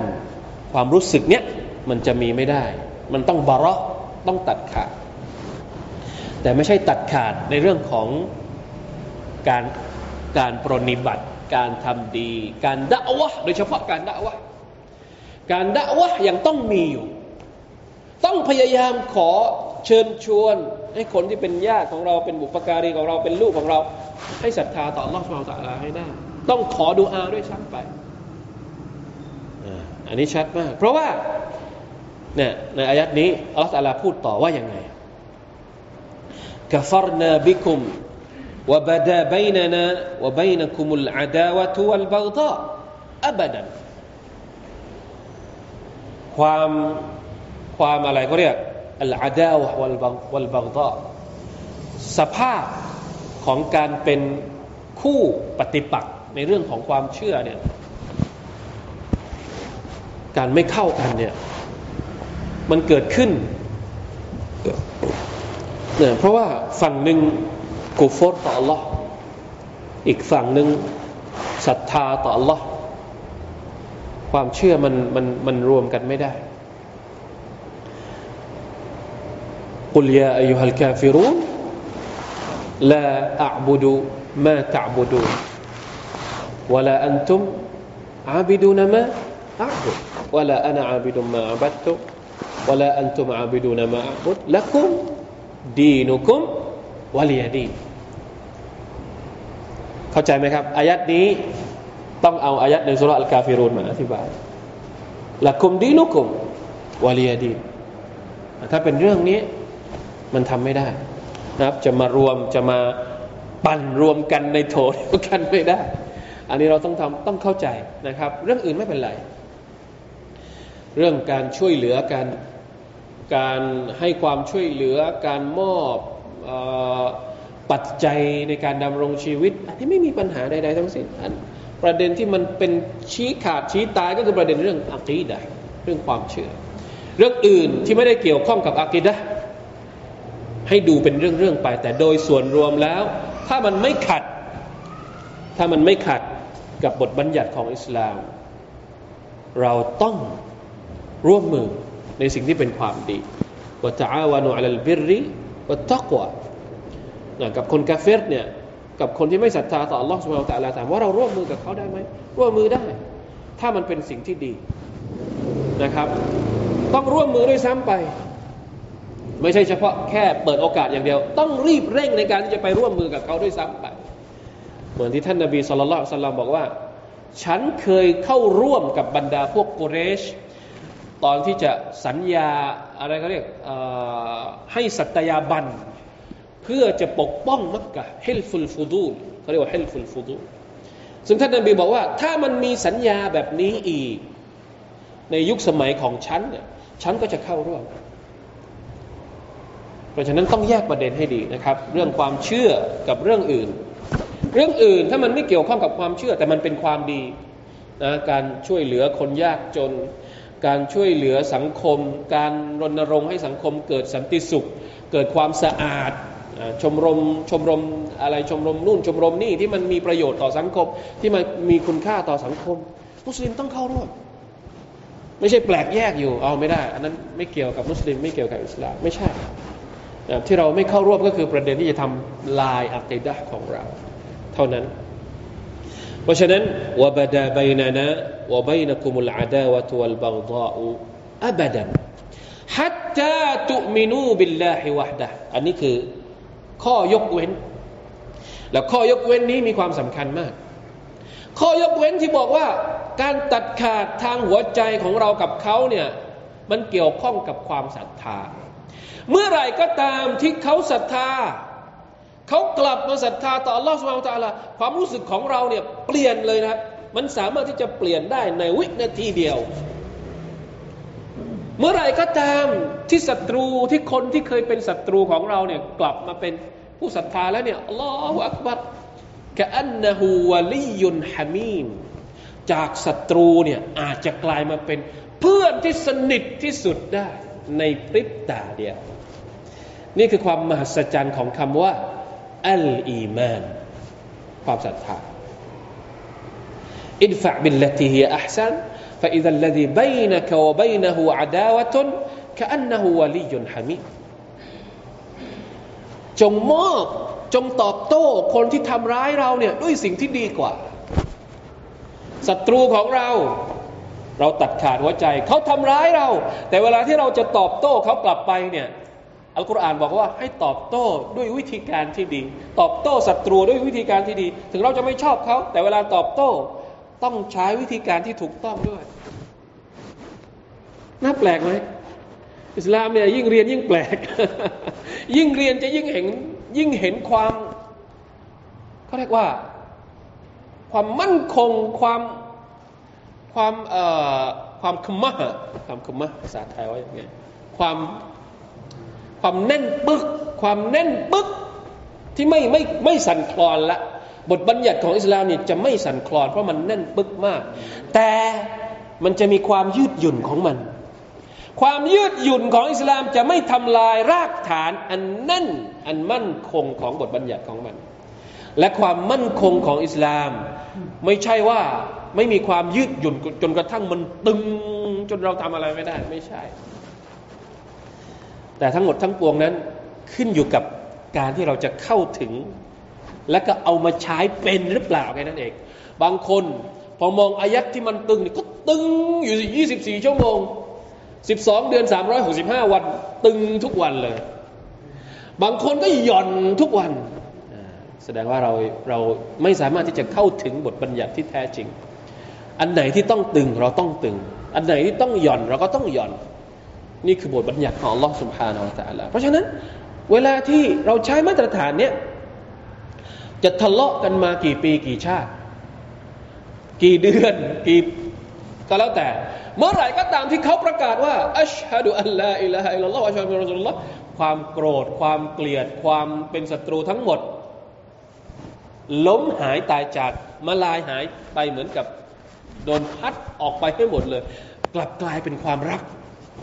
ความรู้สึกเนี้ยมันจะมีไม่ได้ มันต้องบาระต้องตัดขาด แต่ไม่ใช่ตัดขาดในเรื่องของการ การปรนิบัติ การทำดี การด่าวะโดยเฉพาะการด่าวะการด่าวะยังต้องมีอยู่ ต้องพยายามขอเชิญชวนให้คนที่เป็นญาติของเราเป็นบุปการีของเราเป็นลูกของเรา ให้ศรัทธาต่อลอสมาตะลาให้ได้ ต้องขอดูอาด้วยซ้ำไปอันนี้ชัดมาก เพราะว่าเนี่ยในอายัดนี้อัลลอฮฺตะลาพูดต่อว่ายังไงกฟรนาบิคุม وبدا بيننا وبينكم العداوة والبغضاء أبدا ความความอะไรก็เรียกอัลอาดาวะวัลวัลบักดาสภาพของการเป็นคู่ปฏิปักษ์ในเรื่องของความเชื่อเนี่ยการไม่เข้ากันเนี่ยมันเกิดขึ้นเนี่ยเพราะว่าฝั่งหนึ่ง กุฟรต่อ Allah อีกฝั่งหนึ่งศรัทธาต่อ Allah ความเชื่อมันมันมันรวมกันไม่ได้กุลยาอายุฮัลกาฟิรูนลาอับุดูมาตับดูวลาอันตุมอาบิดูนมาอาบุดวลาอันอาบิดุมาอาบัดตุวลาอันตุมอาบิดูนมาอาบุดละคุ วะลียดีเข้าใจไหมครับ อายัดนี้ต้องเอาอายัดในสุรอัลกาฟิรุนมาอธิบายละคุมดีนุคุมวะลียดีถ้าเป็นเรื่องนี้มันทำไม่ได้นะครับ จะมารวมจะมาปั่นรวมกันในโถดกันไม่ได้ อันนี้เราต้องทำต้องเข้าใจนะครับ เรื่องอื่นไม่เป็นไร เรื่องการช่วยเหลือการการให้ความช่วยเหลือ การมอบ ปัจจัยในการดำรงชีวิต อันนี้ไม่มีปัญหาใดๆทั้งสิ้นอันประเด็นที่มันเป็นชี้ขาดชี้ตายก็คือประเด็นเรื่องอักีดะเรื่องความเชื่อ เรื่องอื่นที่ไม่ได้เกี่ยวข้องกับอักีดะให้ดูเป็นเรื่องๆไป แต่โดยส่วนรวมแล้ว ถ้ามันไม่ขัด ถ้ามันไม่ขัดกับบทบัญญัติของอิสลาม เราต้องร่วมมือในสิ่งที่เป็นความดีวะตะอาวานุอัลลบิริ วะตักวะกับคนกาเฟรเนี่ยกับคนที่ไม่ศรัทธาต่อ Allah سبحانه และ تعالى ถามว่าเราร่วมมือกับเขาได้ไหมร่วมมือได้ ถ้ามันเป็นสิ่งที่ดีนะครับ ต้องร่วมมือด้วยซ้ำไป ไม่ใช่เฉพาะแค่เปิดโอกาสอย่างเดียว ต้องรีบเร่งในการที่จะไปร่วมมือกับเขาด้วยซ้ำไป เหมือนที่ท่านนาบีสุลต่านสัลลัมบอกว่า ฉันเคยเข้าร่วมกับบรรดาพวกกุเรช ตอนที่จะสัญญาอะไรเขาเรียก ให้สัตยาบัน เพื่อจะปกป้องมักกะฮิลฟุลฟูดูลเขาเรียกว่าฮิลฟุลฟูดูลซึ่งท่านนบีบอกว่า ถ้ามันมีสัญญาแบบนี้อีก ในยุคสมัยของฉันเนี่ยฉันก็จะเข้าร่วมเพราะฉะนั้นต้องแยกประเด็นให้ดีนะครับ เรื่องความเชื่อกับเรื่องอื่น เรื่องอื่นถ้ามันไม่เกี่ยวข้องกับความเชื่อ แต่มันเป็นความดีนะการช่วยเหลือคนยากจน การช่วยเหลือสังคม การรณรงค์ให้สังคมเกิดสันติสุข เกิดความสะอาดชมรมชมรมอะไรชมรมนู่นชมรมนี่ที่มันมีประโยชน์ต่อสังคม ที่มันมีคุณค่าต่อสังคม มุสลิมต้องเข้าร่วม ไม่ใช่แปลกแยกอยู่เอาไม่ได้ อันนั้นไม่เกี่ยวกับมุสลิม ไม่เกี่ยวกับอิสลามไม่ใช่ที่เราไม่เข้าร่วมก็คือประเด็นที่จะทำลายอัคดะของเรา เท่านั้น เพราะฉะนั้นวบดาบยนานะวบยนกุมุลอาดาวะตุวัลบักดาอูอับดันฮัตตาตุมินูบิลลาฮิวะดะอันนี้คือข้อยกเว้น แล้วข้อยกเว้นนี้มีความสำคัญมาก ข้อยกเว้นที่บอกว่าการตัดขาดทางหัวใจของเรากับเขาเนี่ยมันเกี่ยวข้องกับความศรัทธา เมื่อไหร่ก็ตามที่เขาศรัทธา เขากลับมาศรัทธาต่อ Allah س ب ح ا ن และ تعالى ความรู้สึกของเราเนี่ยเปลี่ยนเลยนะมันสามารถที่จะเปลี่ยนได้ในวินาทีเดียว เมื่อไหร่ก็ตามที่ศัตรูที่คนที่เคยเป็นศัตรูของเราเนี่ยกลับมาเป็นผู้ศรัทธาแล้วเนี่ยอัลลอฮฺอักบัรกะอันนหูวะลียุนฮามีมจากศัตรูเนี่ยอาจจะกลายมาเป็นเพื่อนที่สนิทที่สุดได้ในพริบตาเดียว นี่คือความมหัศจรรย์ของคำว่า อัลอีมาน ความศรัทธาอินฟะบิลลติฮิอัพซัน فإذا الذي بينك وبينه عداوة كأنه ولي حميم จงมอบจงตอบโต้คนที่ทำร้ายเราเนี่ยด้วยสิ่งที่ดีกว่าศัตรูของเรา เราตัดขาดหัวใจ เขาทำร้ายเรา แต่เวลาที่เราจะตอบโต้เขากลับไปเนี่ย อัลกุรอานบอกว่าให้ตอบโต้ด้วยวิธีการที่ดี ตอบโต้ศัตรูด้วยวิธีการที่ดี ถึงเราจะไม่ชอบเขา แต่เวลาตอบโต้ต้องใช้วิธีการที่ถูกต้องด้วย น่าแปลกไหมอิสลามเนี่ยยิ่งเรียนยิ่งแปลก ยิ่งเรียนจะยิ่งเห็นยิ่งเห็นความเขาเรียกว่า ความมั่นคงความความเอ่อความคมะความคมะภาษาไทยว่าอย่างไงความ ความแน่นปึก ความแน่นปึกที่ไม่ไม่ไม่สั่นคลอนละบทบัญญัติของอิสลามเนี่ยจะไม่สั่นคลอนเพราะมันแน่นปึกมาก แต่มันจะมีความยืดหยุ่นของมัน ความยืดหยุ่นของอิสลามจะไม่ทำลายรากฐานอันแน่นอันมั่นคงของบทบัญญัติของมัน และความมั่นคงของอิสลาม ไม่ใช่ว่าไม่มีความยืดหยุ่นจนกระทั่งมันตึงจนเราทำอะไรไม่ได้ไม่ใช่ แต่ทั้งหมดทั้งปวงนั้นขึ้นอยู่กับการที่เราจะเข้าถึง และก็เอามาใช้เป็นหรือเปล่าแค่นั้นเอง บางคนพอมองอายัดที่มันตึงก็ตึงอยู่ 24 ชั่วโมง 12 เดือน 365 วัน ตึงทุกวันเลย บางคนก็หย่อนทุกวัน แสดงว่าเราเราไม่สามารถที่จะเข้าถึงบทบัญญัติที่แท้จริง อันไหนที่ต้องตึงเราต้องตึง อันไหนที่ต้องหย่อนเราก็ต้องหย่อน นี่คือบทบัญญัติของ Allah سبحانه และ تعالى เพราะฉะนั้นเวลาที่เราใช้มาตรฐานเนี้ยจะทะเลาะกันมากี่ปีกี่ชาติ กี่เดือนกี่ก็แล้วแต่ เมื่อไหร่ก็ตามที่เขาประกาศว่าอัชฮะดุอัลลอฮ์อิลาฮะอิลลัลลอฮ์อัชฮะดุอัลลอฮ์ความโกรธ ความเกลียด ความเป็นศัตรูทั้งหมด ล้มหายตายจากมาลายหายไปเหมือนกับโดนพัดออกไปให้หมดเลย กลับกลายเป็นความรัก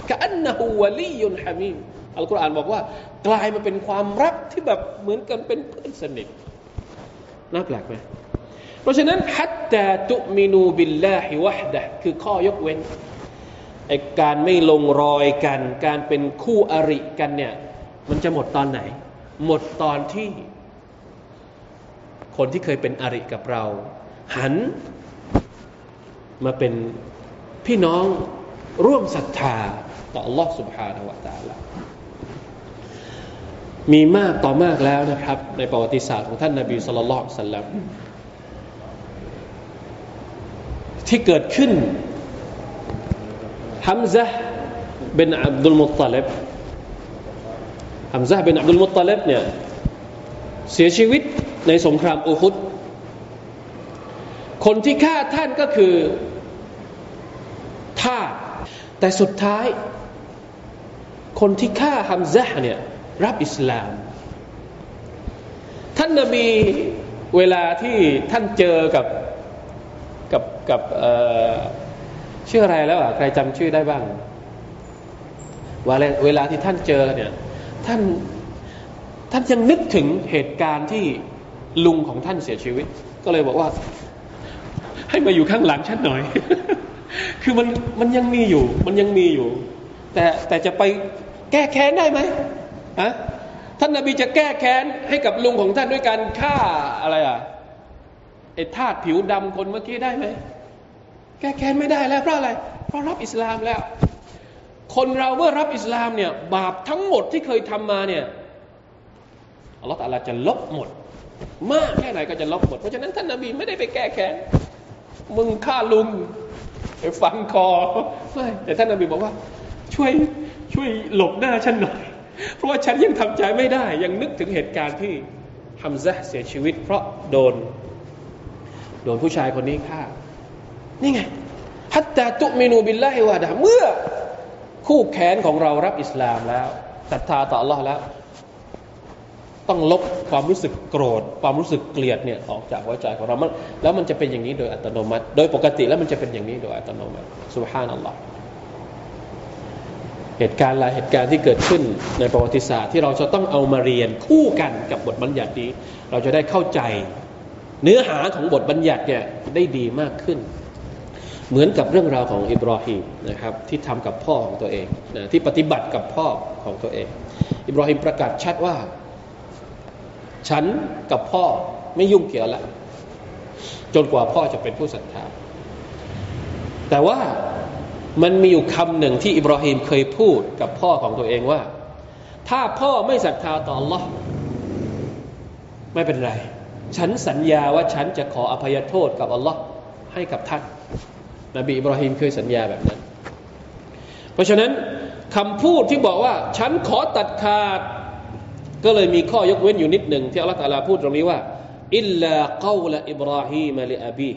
กะอันนะฮูวลียุนฮามีมอัลกุรอานบอกว่ากลายมาเป็นความรักที่แบบเหมือนกันเป็นเพื่อนสนิทน่าแปลกไหมเพราะฉะนั้นฮัตตาตุมินูบิลลาฮิวะฮดะคือข้อยกเว้นไอการไม่ลงรอยกัน การเป็นคู่อริกันเนี่ย มันจะหมดตอนไหน หมดตอนที่ คนที่เคยเป็นอริกับเรา หัน มาเป็นพี่น้องร่วมศรัทธา ต่อ Allah سبحانه และ تعالى มีมากต่อมากแล้วนะครับ ในประวัติศาสตร์ของท่านนาบีสุลต่านสัลลัมที่เกิดขึ้นฮัมซะเป็นอับดุลมุตตาลิบฮัมซะเป็นอับดุลมุตตาลิบเนี่ยเสียชีวิตในสงครามอุฮุดคนที่ฆ่าท่านก็คือทาสแต่สุดท้าย คนที่ฆ่าฮัมซะเนี่ยรับอิสลาม ท่านนบีเวลาที่ท่านเจอกับกับกับชื่ออะไรแล้วอะใครจำชื่อได้บ้างวเวลาที่ท่านเจอเนี่ยท่านท่านยังนึกถึงเหตุการณ์ที่ลุงของท่านเสียชีวิต ก็เลยบอกว่า ให้มาอยู่ข้างหลังฉันหน่อย คือมันมันยังมีอยู่ มันยังมีอยู่ แต่แต่จะไปแก้แค้นได้ไหมฮะท่านนาบีจะแก้แค้นให้กับลุงของท่านด้วยการฆ่าอะไรอะไอ้ทาสผิวดำคนเมื่อกี้ได้ไหมแก้แค้นไม่ได้แล้วเพราะอะไร เพราะรับอิสลามแล้ว คนเราเมื่อรับอิสลามเนี่ยบาปทั้งหมดที่เคยทำมาเนี่ยอัลลอฮฺตาลาจะลบหมด มากแค่ไหนก็จะลบหมด เพราะฉะนั้นท่านนาบีไม่ได้ไปแก้แค้นมึงฆ่าลุงไปฟันคอไม่แต่ท่านนาบีบอกว่า ช่วยช่วยหลบหน้าฉันหน่อย เพราะว่าฉันยังทำใจไม่ได้ ยังนึกถึงเหตุการณ์ที่ฮัมซะเสียชีวิต เพราะโดน โดนผู้ชายคนนี้ฆ่า นี่ไงฮัตตาตุมินูบิลลาฮิวะดะเมื่อคู่แขนของเรารับอิสลามแล้วศรัทธาต่อ Allah แล้ว ต้องลบความรู้สึกโกรธ ความรู้สึกเกลียดเนี่ยออกจากหัวใจของเราแล้วมันจะเป็นอย่างนี้โดยอัตโนมัติ โดยปกติแล้วมันจะเป็นอย่างนี้โดยอัตโนมัติสุบฮานัลลอฮ์ เหตุการณ์หลายเหตุการณ์ที่เกิดขึ้นในประวัติศาสตร์ที่เราจะต้องเอามาเรียนคู่กันกับบทบัญญัตินี้ เราจะได้เข้าใจเนื้อหาของบทบัญญัติเนี่ยได้ดีมากขึ้น เหมือนกับเรื่องราวของอิบราฮิมนะครับที่ทำกับพ่อของตัวเองนะที่ปฏิบัติกับพ่อของตัวเอง อิบราฮิมประกาศชัดว่า ฉันกับพ่อไม่ยุ่งเกี่ยวแล้วจนกว่าพ่อจะเป็นผู้ศรัทธาแต่ว่า มันมีอยู่คำหนึ่งที่อิบราฮิมเคยพูดกับพ่อของตัวเองว่า ถ้าพ่อไม่ศรัทธาต่อ Allah ไม่เป็นไร ฉันสัญญาว่าฉันจะขออภัยโทษกับ Allah ให้กับท่านนบีอิบราฮิมเคยสัญญาแบบนั้น เพราะฉะนั้นคำพูดที่บอกว่า ฉันขอตัดขาด ก็เลยมีข้อยกเว้นอยู่นิดหนึ่งที่อัลลอฮฺตาลาพูดตรงนี้ว่าإلا قول إبراهيم لأبيه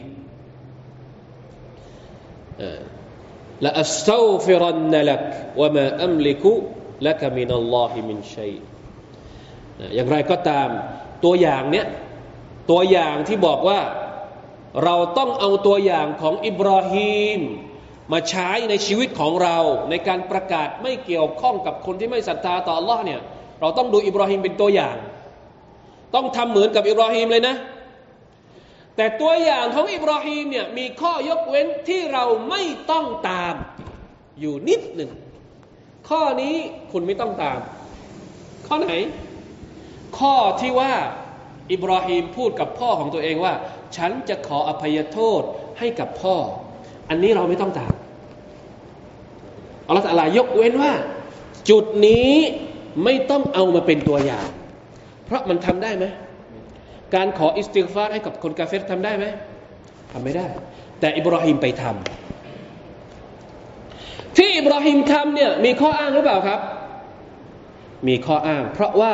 لأستغفرن لك وما أملك لك من الله من شيءอย่างไรก็ตามตัวอย่างเนี้ยตัวอย่างที่บอกว่าเราต้องเอาตัวอย่างของอิบราฮิมมาใช้ในชีวิตของเรา ในการประกาศไม่เกี่ยวข้องกับคนที่ไม่ศรัทธาต่อ Allah เนี่ยเราต้องดูอิบราฮิมเป็นตัวอย่าง ต้องทำเหมือนกับอิบราฮิมเลยนะ แต่ตัวอย่างของอิบราฮิมเนี่ยมีข้อยกเว้นที่เราไม่ต้องตามอยู่นิดหนึ่ง ข้อนี้คุณไม่ต้องตาม ข้อไหน ข้อที่ว่าอิบราฮิมพูดกับพ่อของตัวเองว่า ฉันจะขออภัยโทษให้กับพ่อ อันนี้เราไม่ต้องตามอัลลอฮฺตะลายกเว้นว่า จุดนี้ไม่ต้องเอามาเป็นตัวอย่าง เพราะมันทำได้ไหม การขออิสติกฟารให้กับคนกาเฟรทำได้ไหมทำไม่ได้ แต่อิบราฮิมไปทำที่อิบราฮิมทำเนี่ยมีข้ออ้างหรือเปล่าครับ มีข้ออ้าง เพราะว่า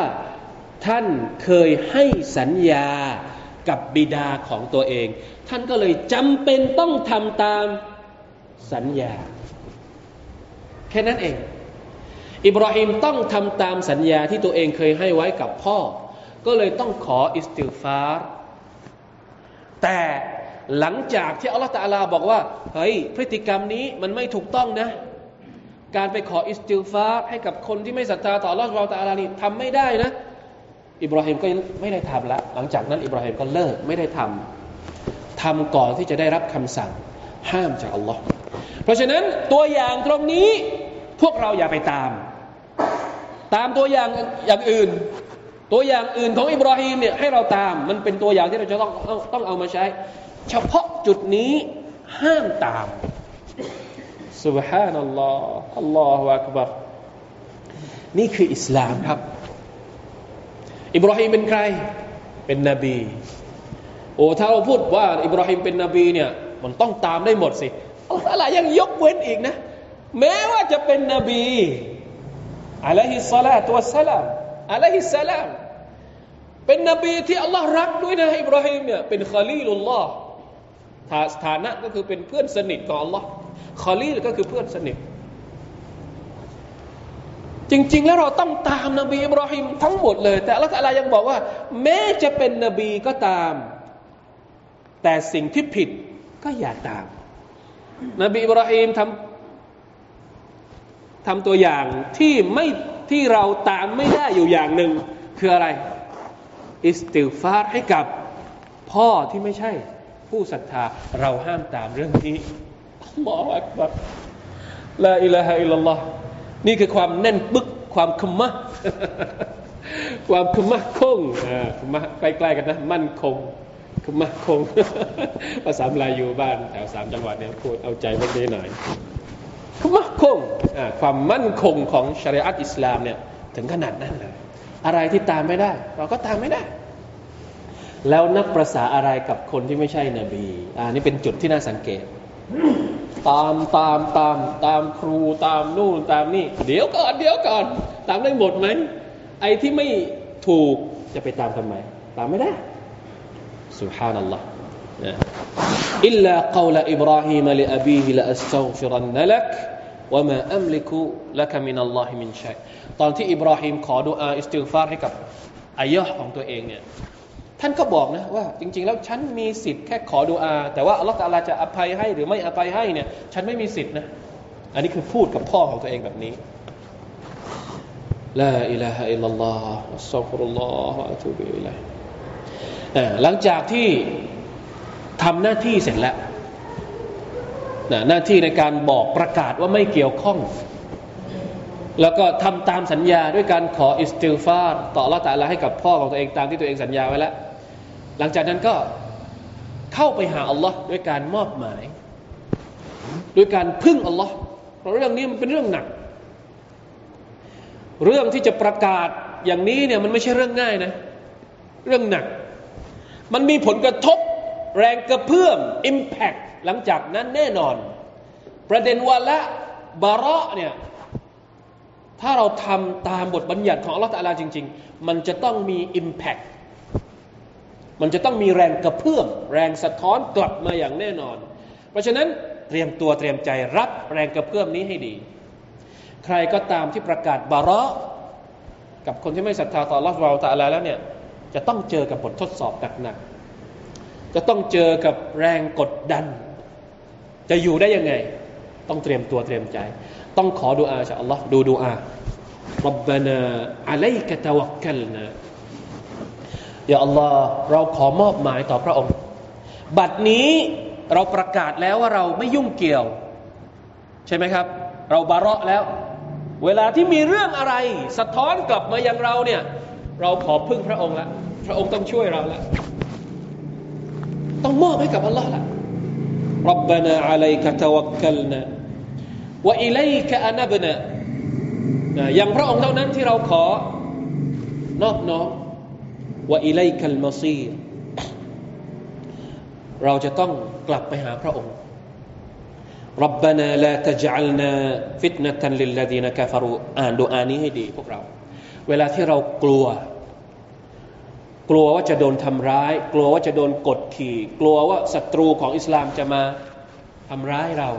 ท่านเคยให้สัญญากับบิดาของตัวเอง ท่านก็เลยจำเป็นต้องทำตามสัญญา แค่นั้นเอง อิบราฮิมต้องทำตามสัญญาที่ตัวเองเคยให้ไว้กับพ่อ ก็เลยต้องขออิสติฟาร์แต่หลังจากที่อัลลอฮฺตาลาบอกว่าเฮ้ยพฤติกรรมนี้มันไม่ถูกต้องนะ การไปขออิสติฟาร์ให้กับคนที่ไม่ศรัทธาต่ออัลลอฮฺตาลานี่ทำไม่ได้นะ อิบราฮิมก็ไม่ได้ทำละหลังจากนั้นอิบราฮิมก็เลิกไม่ได้ทำทำก่อนที่จะได้รับคำสั่งห้ามจากอัลลอฮ์เพราะฉะนั้นตัวอย่างตรงนี้พวกเราอย่าไปตาม ตามตัวอย่างอย่างอื่น ตัวอย่างอื่นของอิบราฮิมเนี่ยให้เราตามมันเป็นตัวอย่างที่เราจะต้องต้องเอามาใช้ เฉพาะจุดนี้ห้ามตาม سبحان อัลลอฮ์อัลลอฮฺอักบัรนี่คืออิสลามครับอิบราฮิมเป็นใคร เป็นนบี โอ้ ถ้าเราพูดว่าอิบราฮิมเป็นนบีเนี่ย มันต้องตามได้หมดสิอะไรยังยกเว้นอีกนะ แม้ว่าจะเป็นนบีอะลัยฮิสซาลาตุวสลาม อะลัยฮิสซาลาม เป็นนบีที่อัลลอฮ์รักด้วยนะอิบราฮิมเนี่ยเป็นخليل اللهฐานะก็คือเป็นเพื่อนสนิทของอัลลอฮ์خليلก็คือเพื่อนสนิท จริง ๆ แล้วเราต้องตามนบีอิบราฮิมทั้งหมดเลย แต่อัลลอฮ์ตาลายังบอกว่า แม้จะเป็นนบีก็ตาม แต่สิ่งที่ผิดก็อย่าตาม นบีอิบราฮิมทำทำตัวอย่างที่ไม่ ที่เราตามไม่ได้อยู่อย่างหนึ่ง คืออะไร อิสติฟาร์ให้กับพ่อที่ไม่ใช่ ผู้ศรัทธาเราห้ามตามเรื่องนี้อัลลอฮฺอักบัรลาอิลาฮะอิลลัลลอฮ์นี่คือความแน่นปึกความคมะความคมะคงคมะใกล้ๆกันนะ มั่นคงคมะคงภาษาลายอยู่บ้านแถวสามจังหวัดเนี่ยพูดเอาใจพวกนี้หน่อย มั่นคงความมั่นคงของชริอัตอิสลามเนี่ยถึงขนาดนั้นเลยอะไรที่ตามไม่ได้ เราก็ตามไม่ได้ แล้วนักประษาอะไรกับคนที่ไม่ใช่นบีอันนี้เป็นจุดที่น่าสังเกต ตามตามตามตามครูตามนู่นตามนี่ เดี๋ยวก่อนเดี๋ยวก่อน ตามได้หมดไหมไอ้ที่ไม่ถูกจะไปตามทำไม ตามไม่ได้سبحان الله إلا قول إبراهيم لأبيه لأستغفرن لك وما أملك لك من اللهตอนที่อิบราฮิมขอดุอาاستغفارให้กับอายะของตัวเองเนี่ยท่านก็บอกนะว่าจริง ๆ แล้วฉันมีสิทธิ์แค่ขอดุอา แต่ว่าอัลลอฮฺตาลาจะอภัยให้หรือไม่อภัยให้เนี่ยฉันไม่มีสิทธิ์นะอันนี้คือพูดกับพ่อของตัวเองแบบนี้لا إله إلا الله أستغفر الله وأتوب إليهหลังจากที่ ทำหน้าที่เสร็จแล้วหน้าที่ในการบอกประกาศว่าไม่เกี่ยวข้อง แล้วก็ทำตามสัญญาด้วยการขอاستغفار ต่ออัลลอฮฺตาลาให้กับพ่อของตัวเองตามที่ตัวเองสัญญาไว้แล้ว หลังจากนั้นก็เข้าไปหาอัลลอฮ์ด้วยการมอบหมาย ด้วยการพึ่งอัลลอฮ์เพราะเรื่องนี้มันเป็นเรื่องหนัก เรื่องที่จะประกาศอย่างนี้เนี่ยมันไม่ใช่เรื่องง่ายนะ เรื่องหนัก มันมีผลกระทบ แรงกระเพื่อม Impact หลังจากนั้นแน่นอน ประเด็นวาละบาระเนี่ยถ้าเราทำตามบทบัญญัติของอัลลอฮฺตะลาจริง ๆ มันจะต้องมี Impact มันจะต้องมีแรงกระเพื่อม แรงสะท้อนกลับมาอย่างแน่นอน เพราะฉะนั้นเตรียมตัวเตรียมใจรับแรงกระเพื่อมนี้ให้ดี ใครก็ตามที่ประกาศบาระกับคนที่ไม่ศรัทธาต่อรัเราตะลาแล้วเนี่ยจะต้องเจอกับบททดสอบหนักๆ จะต้องเจอกับแรงกดดัน จะอยู่ได้ยังไง ต้องเตรียมตัวเตรียมใจ ต้องขอดุอาจากอัลลอฮ์ดูดุอารับบานาอะลัยกะตะวักกลนาอย่าอัลลอฮ์เราขอมอบหมายต่อพระองค์ บัดนี้เราประกาศแล้วว่าเราไม่ยุ่งเกี่ยว ใช่ไหมครับ เราบาระแล้ว เวลาที่มีเรื่องอะไร สะท้อนกลับมายังเราเนี่ย เราขอพึ่งพระองค์ละพระองค์ต้องช่วยเราละ ต้องมอบให้กับอัลลอฮ์ละ ربنا عليك توكلنا وإليك أنبنا อย่างพระองค์เท่านั้นที่เราขอนอบน้อมว่าอิเลคัลมาซีเราจะต้องกลับไปหาพระองค์ ربنا لا تجعلنا فتنة للذين كفروا อ่านดูอานี้ให้ดีพวกเรา เวลาที่เรากลัว กลัวว่าจะโดนทำร้าย กลัวว่าจะโดนกดขี่ กลัวว่าศัตรูของอิสลามจะมาทำร้ายเรา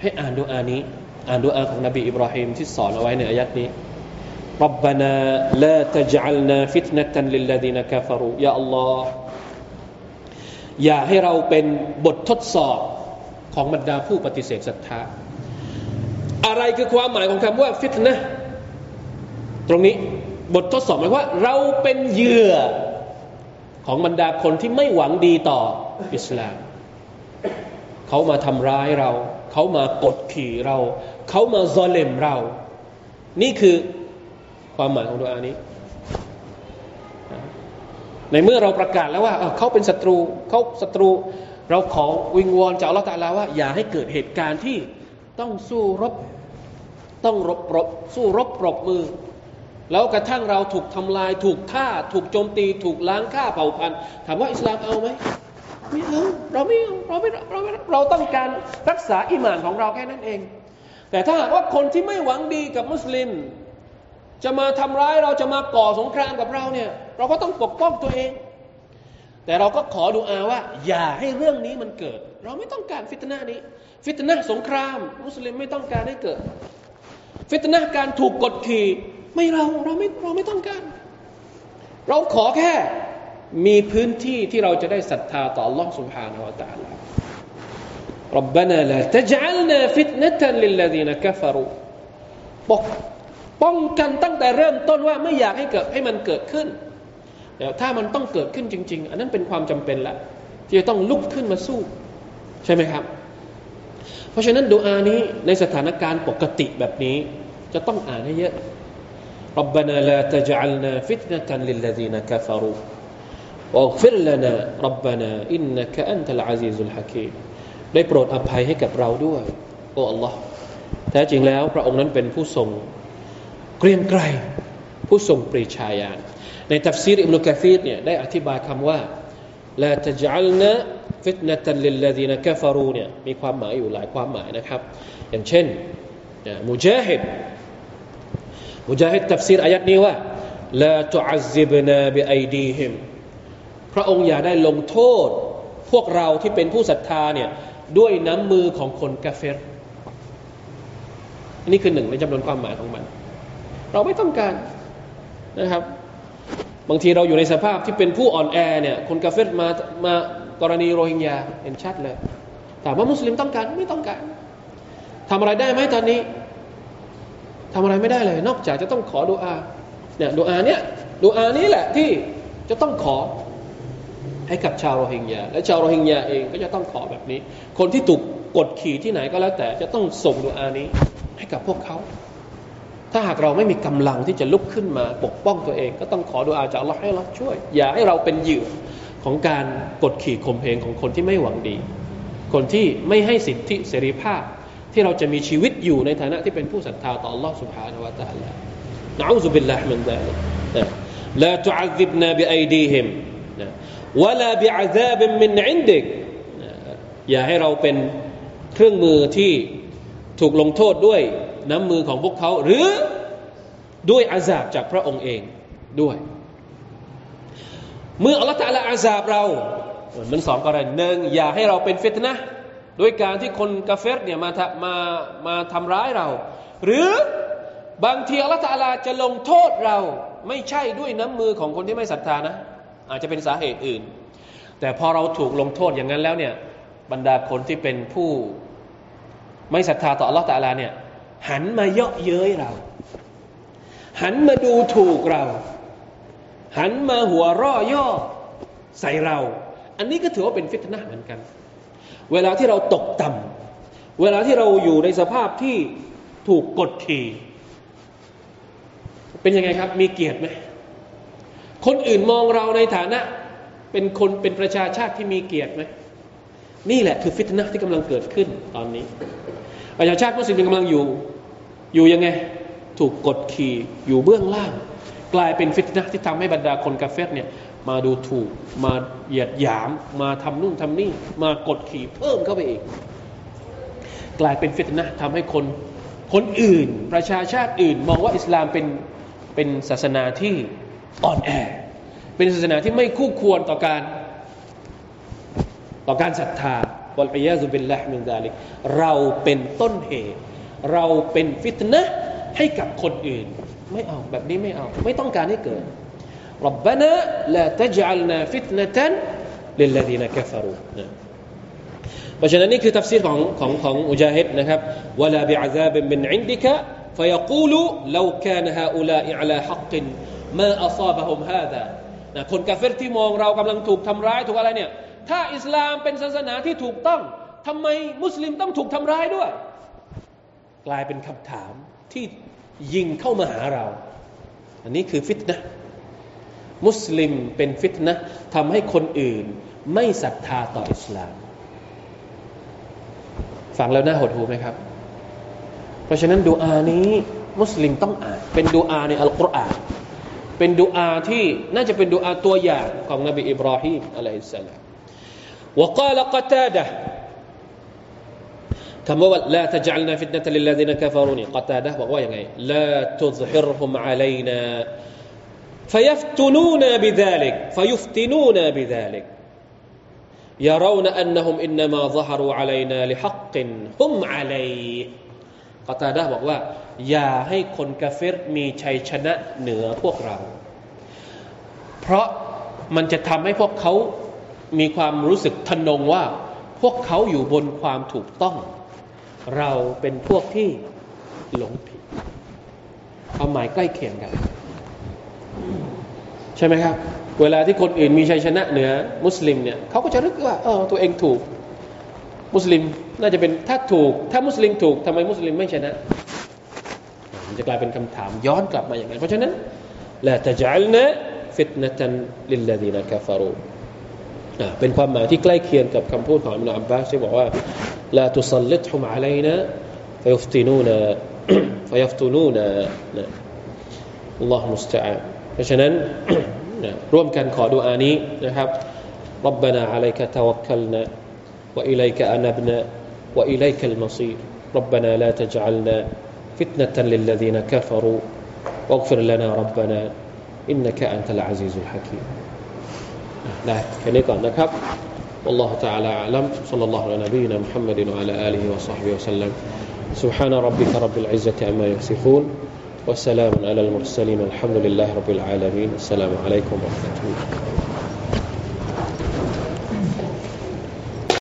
ให้อ่านดูอานี้ อ่านดูอาของนบีอิบราฮิมที่สอนเอาไว้ในอายัดนี้ ربنا لا تجعلنا فتنة للذين كفروا يا الله อย่าให้เราเป็นบททดสอบของบรรดาผู้ปฏิเสธศรัทธา อะไรคือความหมายของคำว่าฟิตนะตรงนี้ บททดสอบหมายว่า เราเป็นเหยื่อของบรรดาคนที่ไม่หวังดีต่ออิสลาม เขามาทำร้ายเรา เขามากดขี่เรา เขามาซอเลมเรา นี่คือความหมายของดุอานี้ ในเมื่อเราประกาศแล้วว่าเขาเป็นศัตรูเขาศัตรู เราขอวิงวอนจากอัลลอฮฺตาลาว่า อย่าให้เกิดเหตุการณ์ที่ต้องสู้รบ ต้องรบรบสู้รบปรบมือ แล้วกระทั่งเราถูกทำลาย ถูกฆ่า ถูกโจมตี ถูกล้างฆ่าเผ่าพันธุ์ถามว่าอิสลามเอาไหมไม่เอาเราไม่เอาเราไม่เราไม่เราต้องการรักษาอิมานของเราแค่นั้นเอง แต่ถ้าหากว่าคนที่ไม่หวังดีกับมุสลิม จะมาทำร้ายเราจะมาก่อสงครามกับเราเนี่ย เราก็ต้องปกป้องตัวเอง แต่เราก็ขอดูอาว่า อย่าให้เรื่องนี้มันเกิด เราไม่ต้องการฟิตนานี้ ฟิตนาสงคราม มุสลิมไม่ต้องการให้เกิด ฟิตนาการถูกกดขี่ ไม่เราเราไม่เราไม่ต้องการ เราขอแค่มีพื้นที่ที่เราจะได้ศรัทธาต่อ Allah سبحانه และ تعالى ربنا لا تجعلنا فتنة للذين كفروا ปกป้องกันตั้งแต่เริ่มต้นว่าไม่อยากให้เกิดให้มันเกิดขึ้นแต่ถ้ามันต้องเกิดขึ้นจริง ๆ อันนั้นเป็นความจำเป็นละที่จะต้องลุกขึ้นมาสู้ ใช่ไหมครับ เพราะฉะนั้นดูอานี้ในสถานการณ์ปกติแบบนี้ จะต้องอ่านให้เยอะ ربنا لا تجعلنا فتنة للذين كفروا واغفر لنا ربنا إنك أنت العزيز الحكيم ได้โปรดอภัยให้กับเราด้วยโอ้ Allah แท้จริงแล้ว พระองค์นั้นเป็นผู้ทรงเกรียงไกรผู้ทรงปรีชาญาณในตัฟซีรอิบนุกะซีรเนี่ยได้อธิบายคำว่าลาตจัลนะฟิตนะตันลิลลดีนกฟารูเนี่ยมีความหมายอยู่หลายความหมายนะครับ อย่างเช่นมุจาฮิด มุจาฮิด تفسيرอายัดนี้ว่าلا تعذبنا بأيديهمพระองค์อย่าได้ลงโทษ พวกเราที่เป็นผู้ศรัทธาเนี่ยด้วยน้ำมือของคนกาเฟรนี่คือหนึ่งในจำนวนความหมายของมัน เราไม่ต้องการนะครับ บางทีเราอยู่ในสภาพที่เป็นผู้อ่อนแอเนี่ยคนกาเฟตมามากรณีโรฮิงญาเห็นชัดเลยถามว่ามุสลิมต้องการไม่ต้องการทำอะไรได้ไหมตอนนี้ ทำอะไรไม่ได้เลย นอกจากจะต้องขอดูอาเนี่ยดูอาเนี่ยดูอานี้แหละที่จะต้องขอให้กับชาวโรฮิงญาและชาวโรฮิงญาเองก็จะต้องขอแบบนี้ คนที่ถูกกดขี่ที่ไหนก็แล้วแต่จะต้องส่งดูอานี้ให้กับพวกเขา ถ้าหากเราไม่มีกำลังที่จะลุกขึ้นมาปกป้องตัวเอง ก็ต้องขอดูอาจากเราให้เราช่วย อย่าให้เราเป็นเหยื่อของการกดขี่ข่มเหงของคนที่ไม่หวังดี คนที่ไม่ให้สิทธิเสรีภาพ ที่เราจะมีชีวิตอยู่ในฐานะที่เป็นผู้ศรัทธาต่อ Allah سبحانه และ تعالى นะอูซุบิลลาฮิมินซาลิก لا تعذبنا بأيديهم ولا بعذاب من عندك อย่าให้เราเป็นเครื่องมือที่ถูกลงโทษด้วยน้ำมือของพวกเขาหรือด้วยอาซาบจากพระองค์เองด้วย เมื่ออัลลอฮฺตะลาอาซาบเรามันสองกรณีหนึ่งอย่าให้เราเป็นฟิตนะ ด้วยการที่คนกาเฟรเนี่ยมามามาทำร้ายเรา หรือบางทีอัลลอฮฺตะลาจะลงโทษเราไม่ใช่ด้วยน้ำมือของคนที่ไม่ศรัทธานะ อาจจะเป็นสาเหตุอื่น แต่พอเราถูกลงโทษอย่างนั้นแล้วเนี่ยบรรดาคนที่เป็นผู้ไม่ศรัทธาต่ออัลลอฮฺตะลาเนี่ยหันมาเยาะเย้ยเรา หันมาดูถูกเรา หันมาหัวร่อย่อใส่เรา อันนี้ก็ถือว่าเป็นฟิตนะเหมือนกัน เวลาที่เราตกต่ำเวลาที่เราอยู่ในสภาพที่ถูกกดขี่ เป็นยังไงครับ มีเกียรติไหมคนอื่นมองเราในฐานะ เป็นคนเป็นประชาชาติที่มีเกียรติไหมนี่แหละคือฟิตนะที่กำลังเกิดขึ้นตอนนี้ ประชาชาติมุสลิมกำลังอยู่ อยู่ยังไง ถูกกดขี่อยู่เบื้องล่าง กลายเป็นฟิตนะที่ทำให้บรรดาคนกาเฟตเนี่ย มาดูถูก มาเหยียดหยาม มาทำนู่นทำนี่ มากดขี่เพิ่มเข้าไปอีก กลายเป็นฟิตนะทำให้คนคนอื่น ประชาชาติอื่น มองว่าอิสลามเป็นเป็นศาสนาที่อ่อนแอ เป็นศาสนาที่ไม่คู่ควรต่อการต่อการศรัทธาวัลอียาซุบิลละมินดาลิกเราเป็นต้นเหตุ เราเป็นฟิตนะให้กับคนอื่น ไม่เอาแบบนี้ไม่เอา ไม่ต้องการให้เกิด ربنا لا تجعلنا فتنة للذين كفروا เพราะฉะนั้นนี่คือทัฟซีรของของของอุจาฮิดนะครับวลาบิอาซาบิมินอินดิกะ فيقول لو كان هؤلاء على حق ما أصابهم هذا นะคนกาเฟรที่มองเรากำลังถูกทำร้ายถูกอะไรเนี่ยถ้าอิสลามเป็นศาสนาที่ถูกต้องทำไมมุสลิมต้องถูกทำร้ายด้วย กลายเป็นคำถามที่ยิงเข้ามาหาเรา อันนี้คือฟิตนะ มุสลิมเป็นฟิตนะทำให้คนอื่นไม่ศรัทธาต่ออิสลาม ฟังแล้วน่าหดหูไหมครับ เพราะฉะนั้นดูอานี้มุสลิมต้องอ่าน เป็นดูอาในอัลกุรอานเป็นดูอาที่น่าจะเป็นดูอาตัวอย่างของนบีอิบราฮิมอะลัยฮิสสลาม وقال قتادة كما لا تجعلنا فتنة للذين كفروا قتادة وقال لا تظهرهم علينا فيفتنونا بذلك فيفتنونا بذلك يرون أنهم إنما ظهروا علينا لحق هم عليه กตาดาบอกว่า อย่าให้คนกาเฟรมีชัยชนะเหนือพวกเรา เพราะมันจะทำให้พวกเขามีความรู้สึกทนงว่า พวกเขาอยู่บนความถูกต้อง เราเป็นพวกที่หลงผิดความหมายใกล้เคียงกัน ใช่ไหมครับ เวลาที่คนอื่นมีชัยชนะเหนือ มุสลิมเนี่ยเขาก็จะรู้สึกว่าเออตัวเองถูก มุสลิมน่าจะเป็นถ้าถูก ถ้ามุสลิมถูกทำไมมุสลิมไม่ชนะมันจะกลายเป็นคำถามย้อนกลับมาอย่างนั้นเพราะฉะนั้นلا تجعلنا فتنة للذين كفرواเป็นความหมายที่ใกล้เคียงกับคำพูดของอิมนุอับบาสที่บอกว่าลาตุสัลลิตฮุมอะลัยนะฟยุฟตินูนะฟยุฟตูนูนะอัลลอฮฺมุสตะอา ราะฉะนั้นร่วมกันขอดูอานี้นะครับ ربنا عليك توكلنا وإليك أنبنا وإليك المصير ربنا لا تجعلنا فتنة للذين كفروا واغفر لنا ربنا إنك أنت العزيز الحكيم ได้แค่นี้ก่อนนะครับ والله تعالى أعلم صلى الله على نبينا محمد وعلى آله وصحبه وسلم سبحان ربك رب العزة عما يصفون وسلام على المرسلين الحمد لله رب العالمين. السلام عليكم ورحمة الله.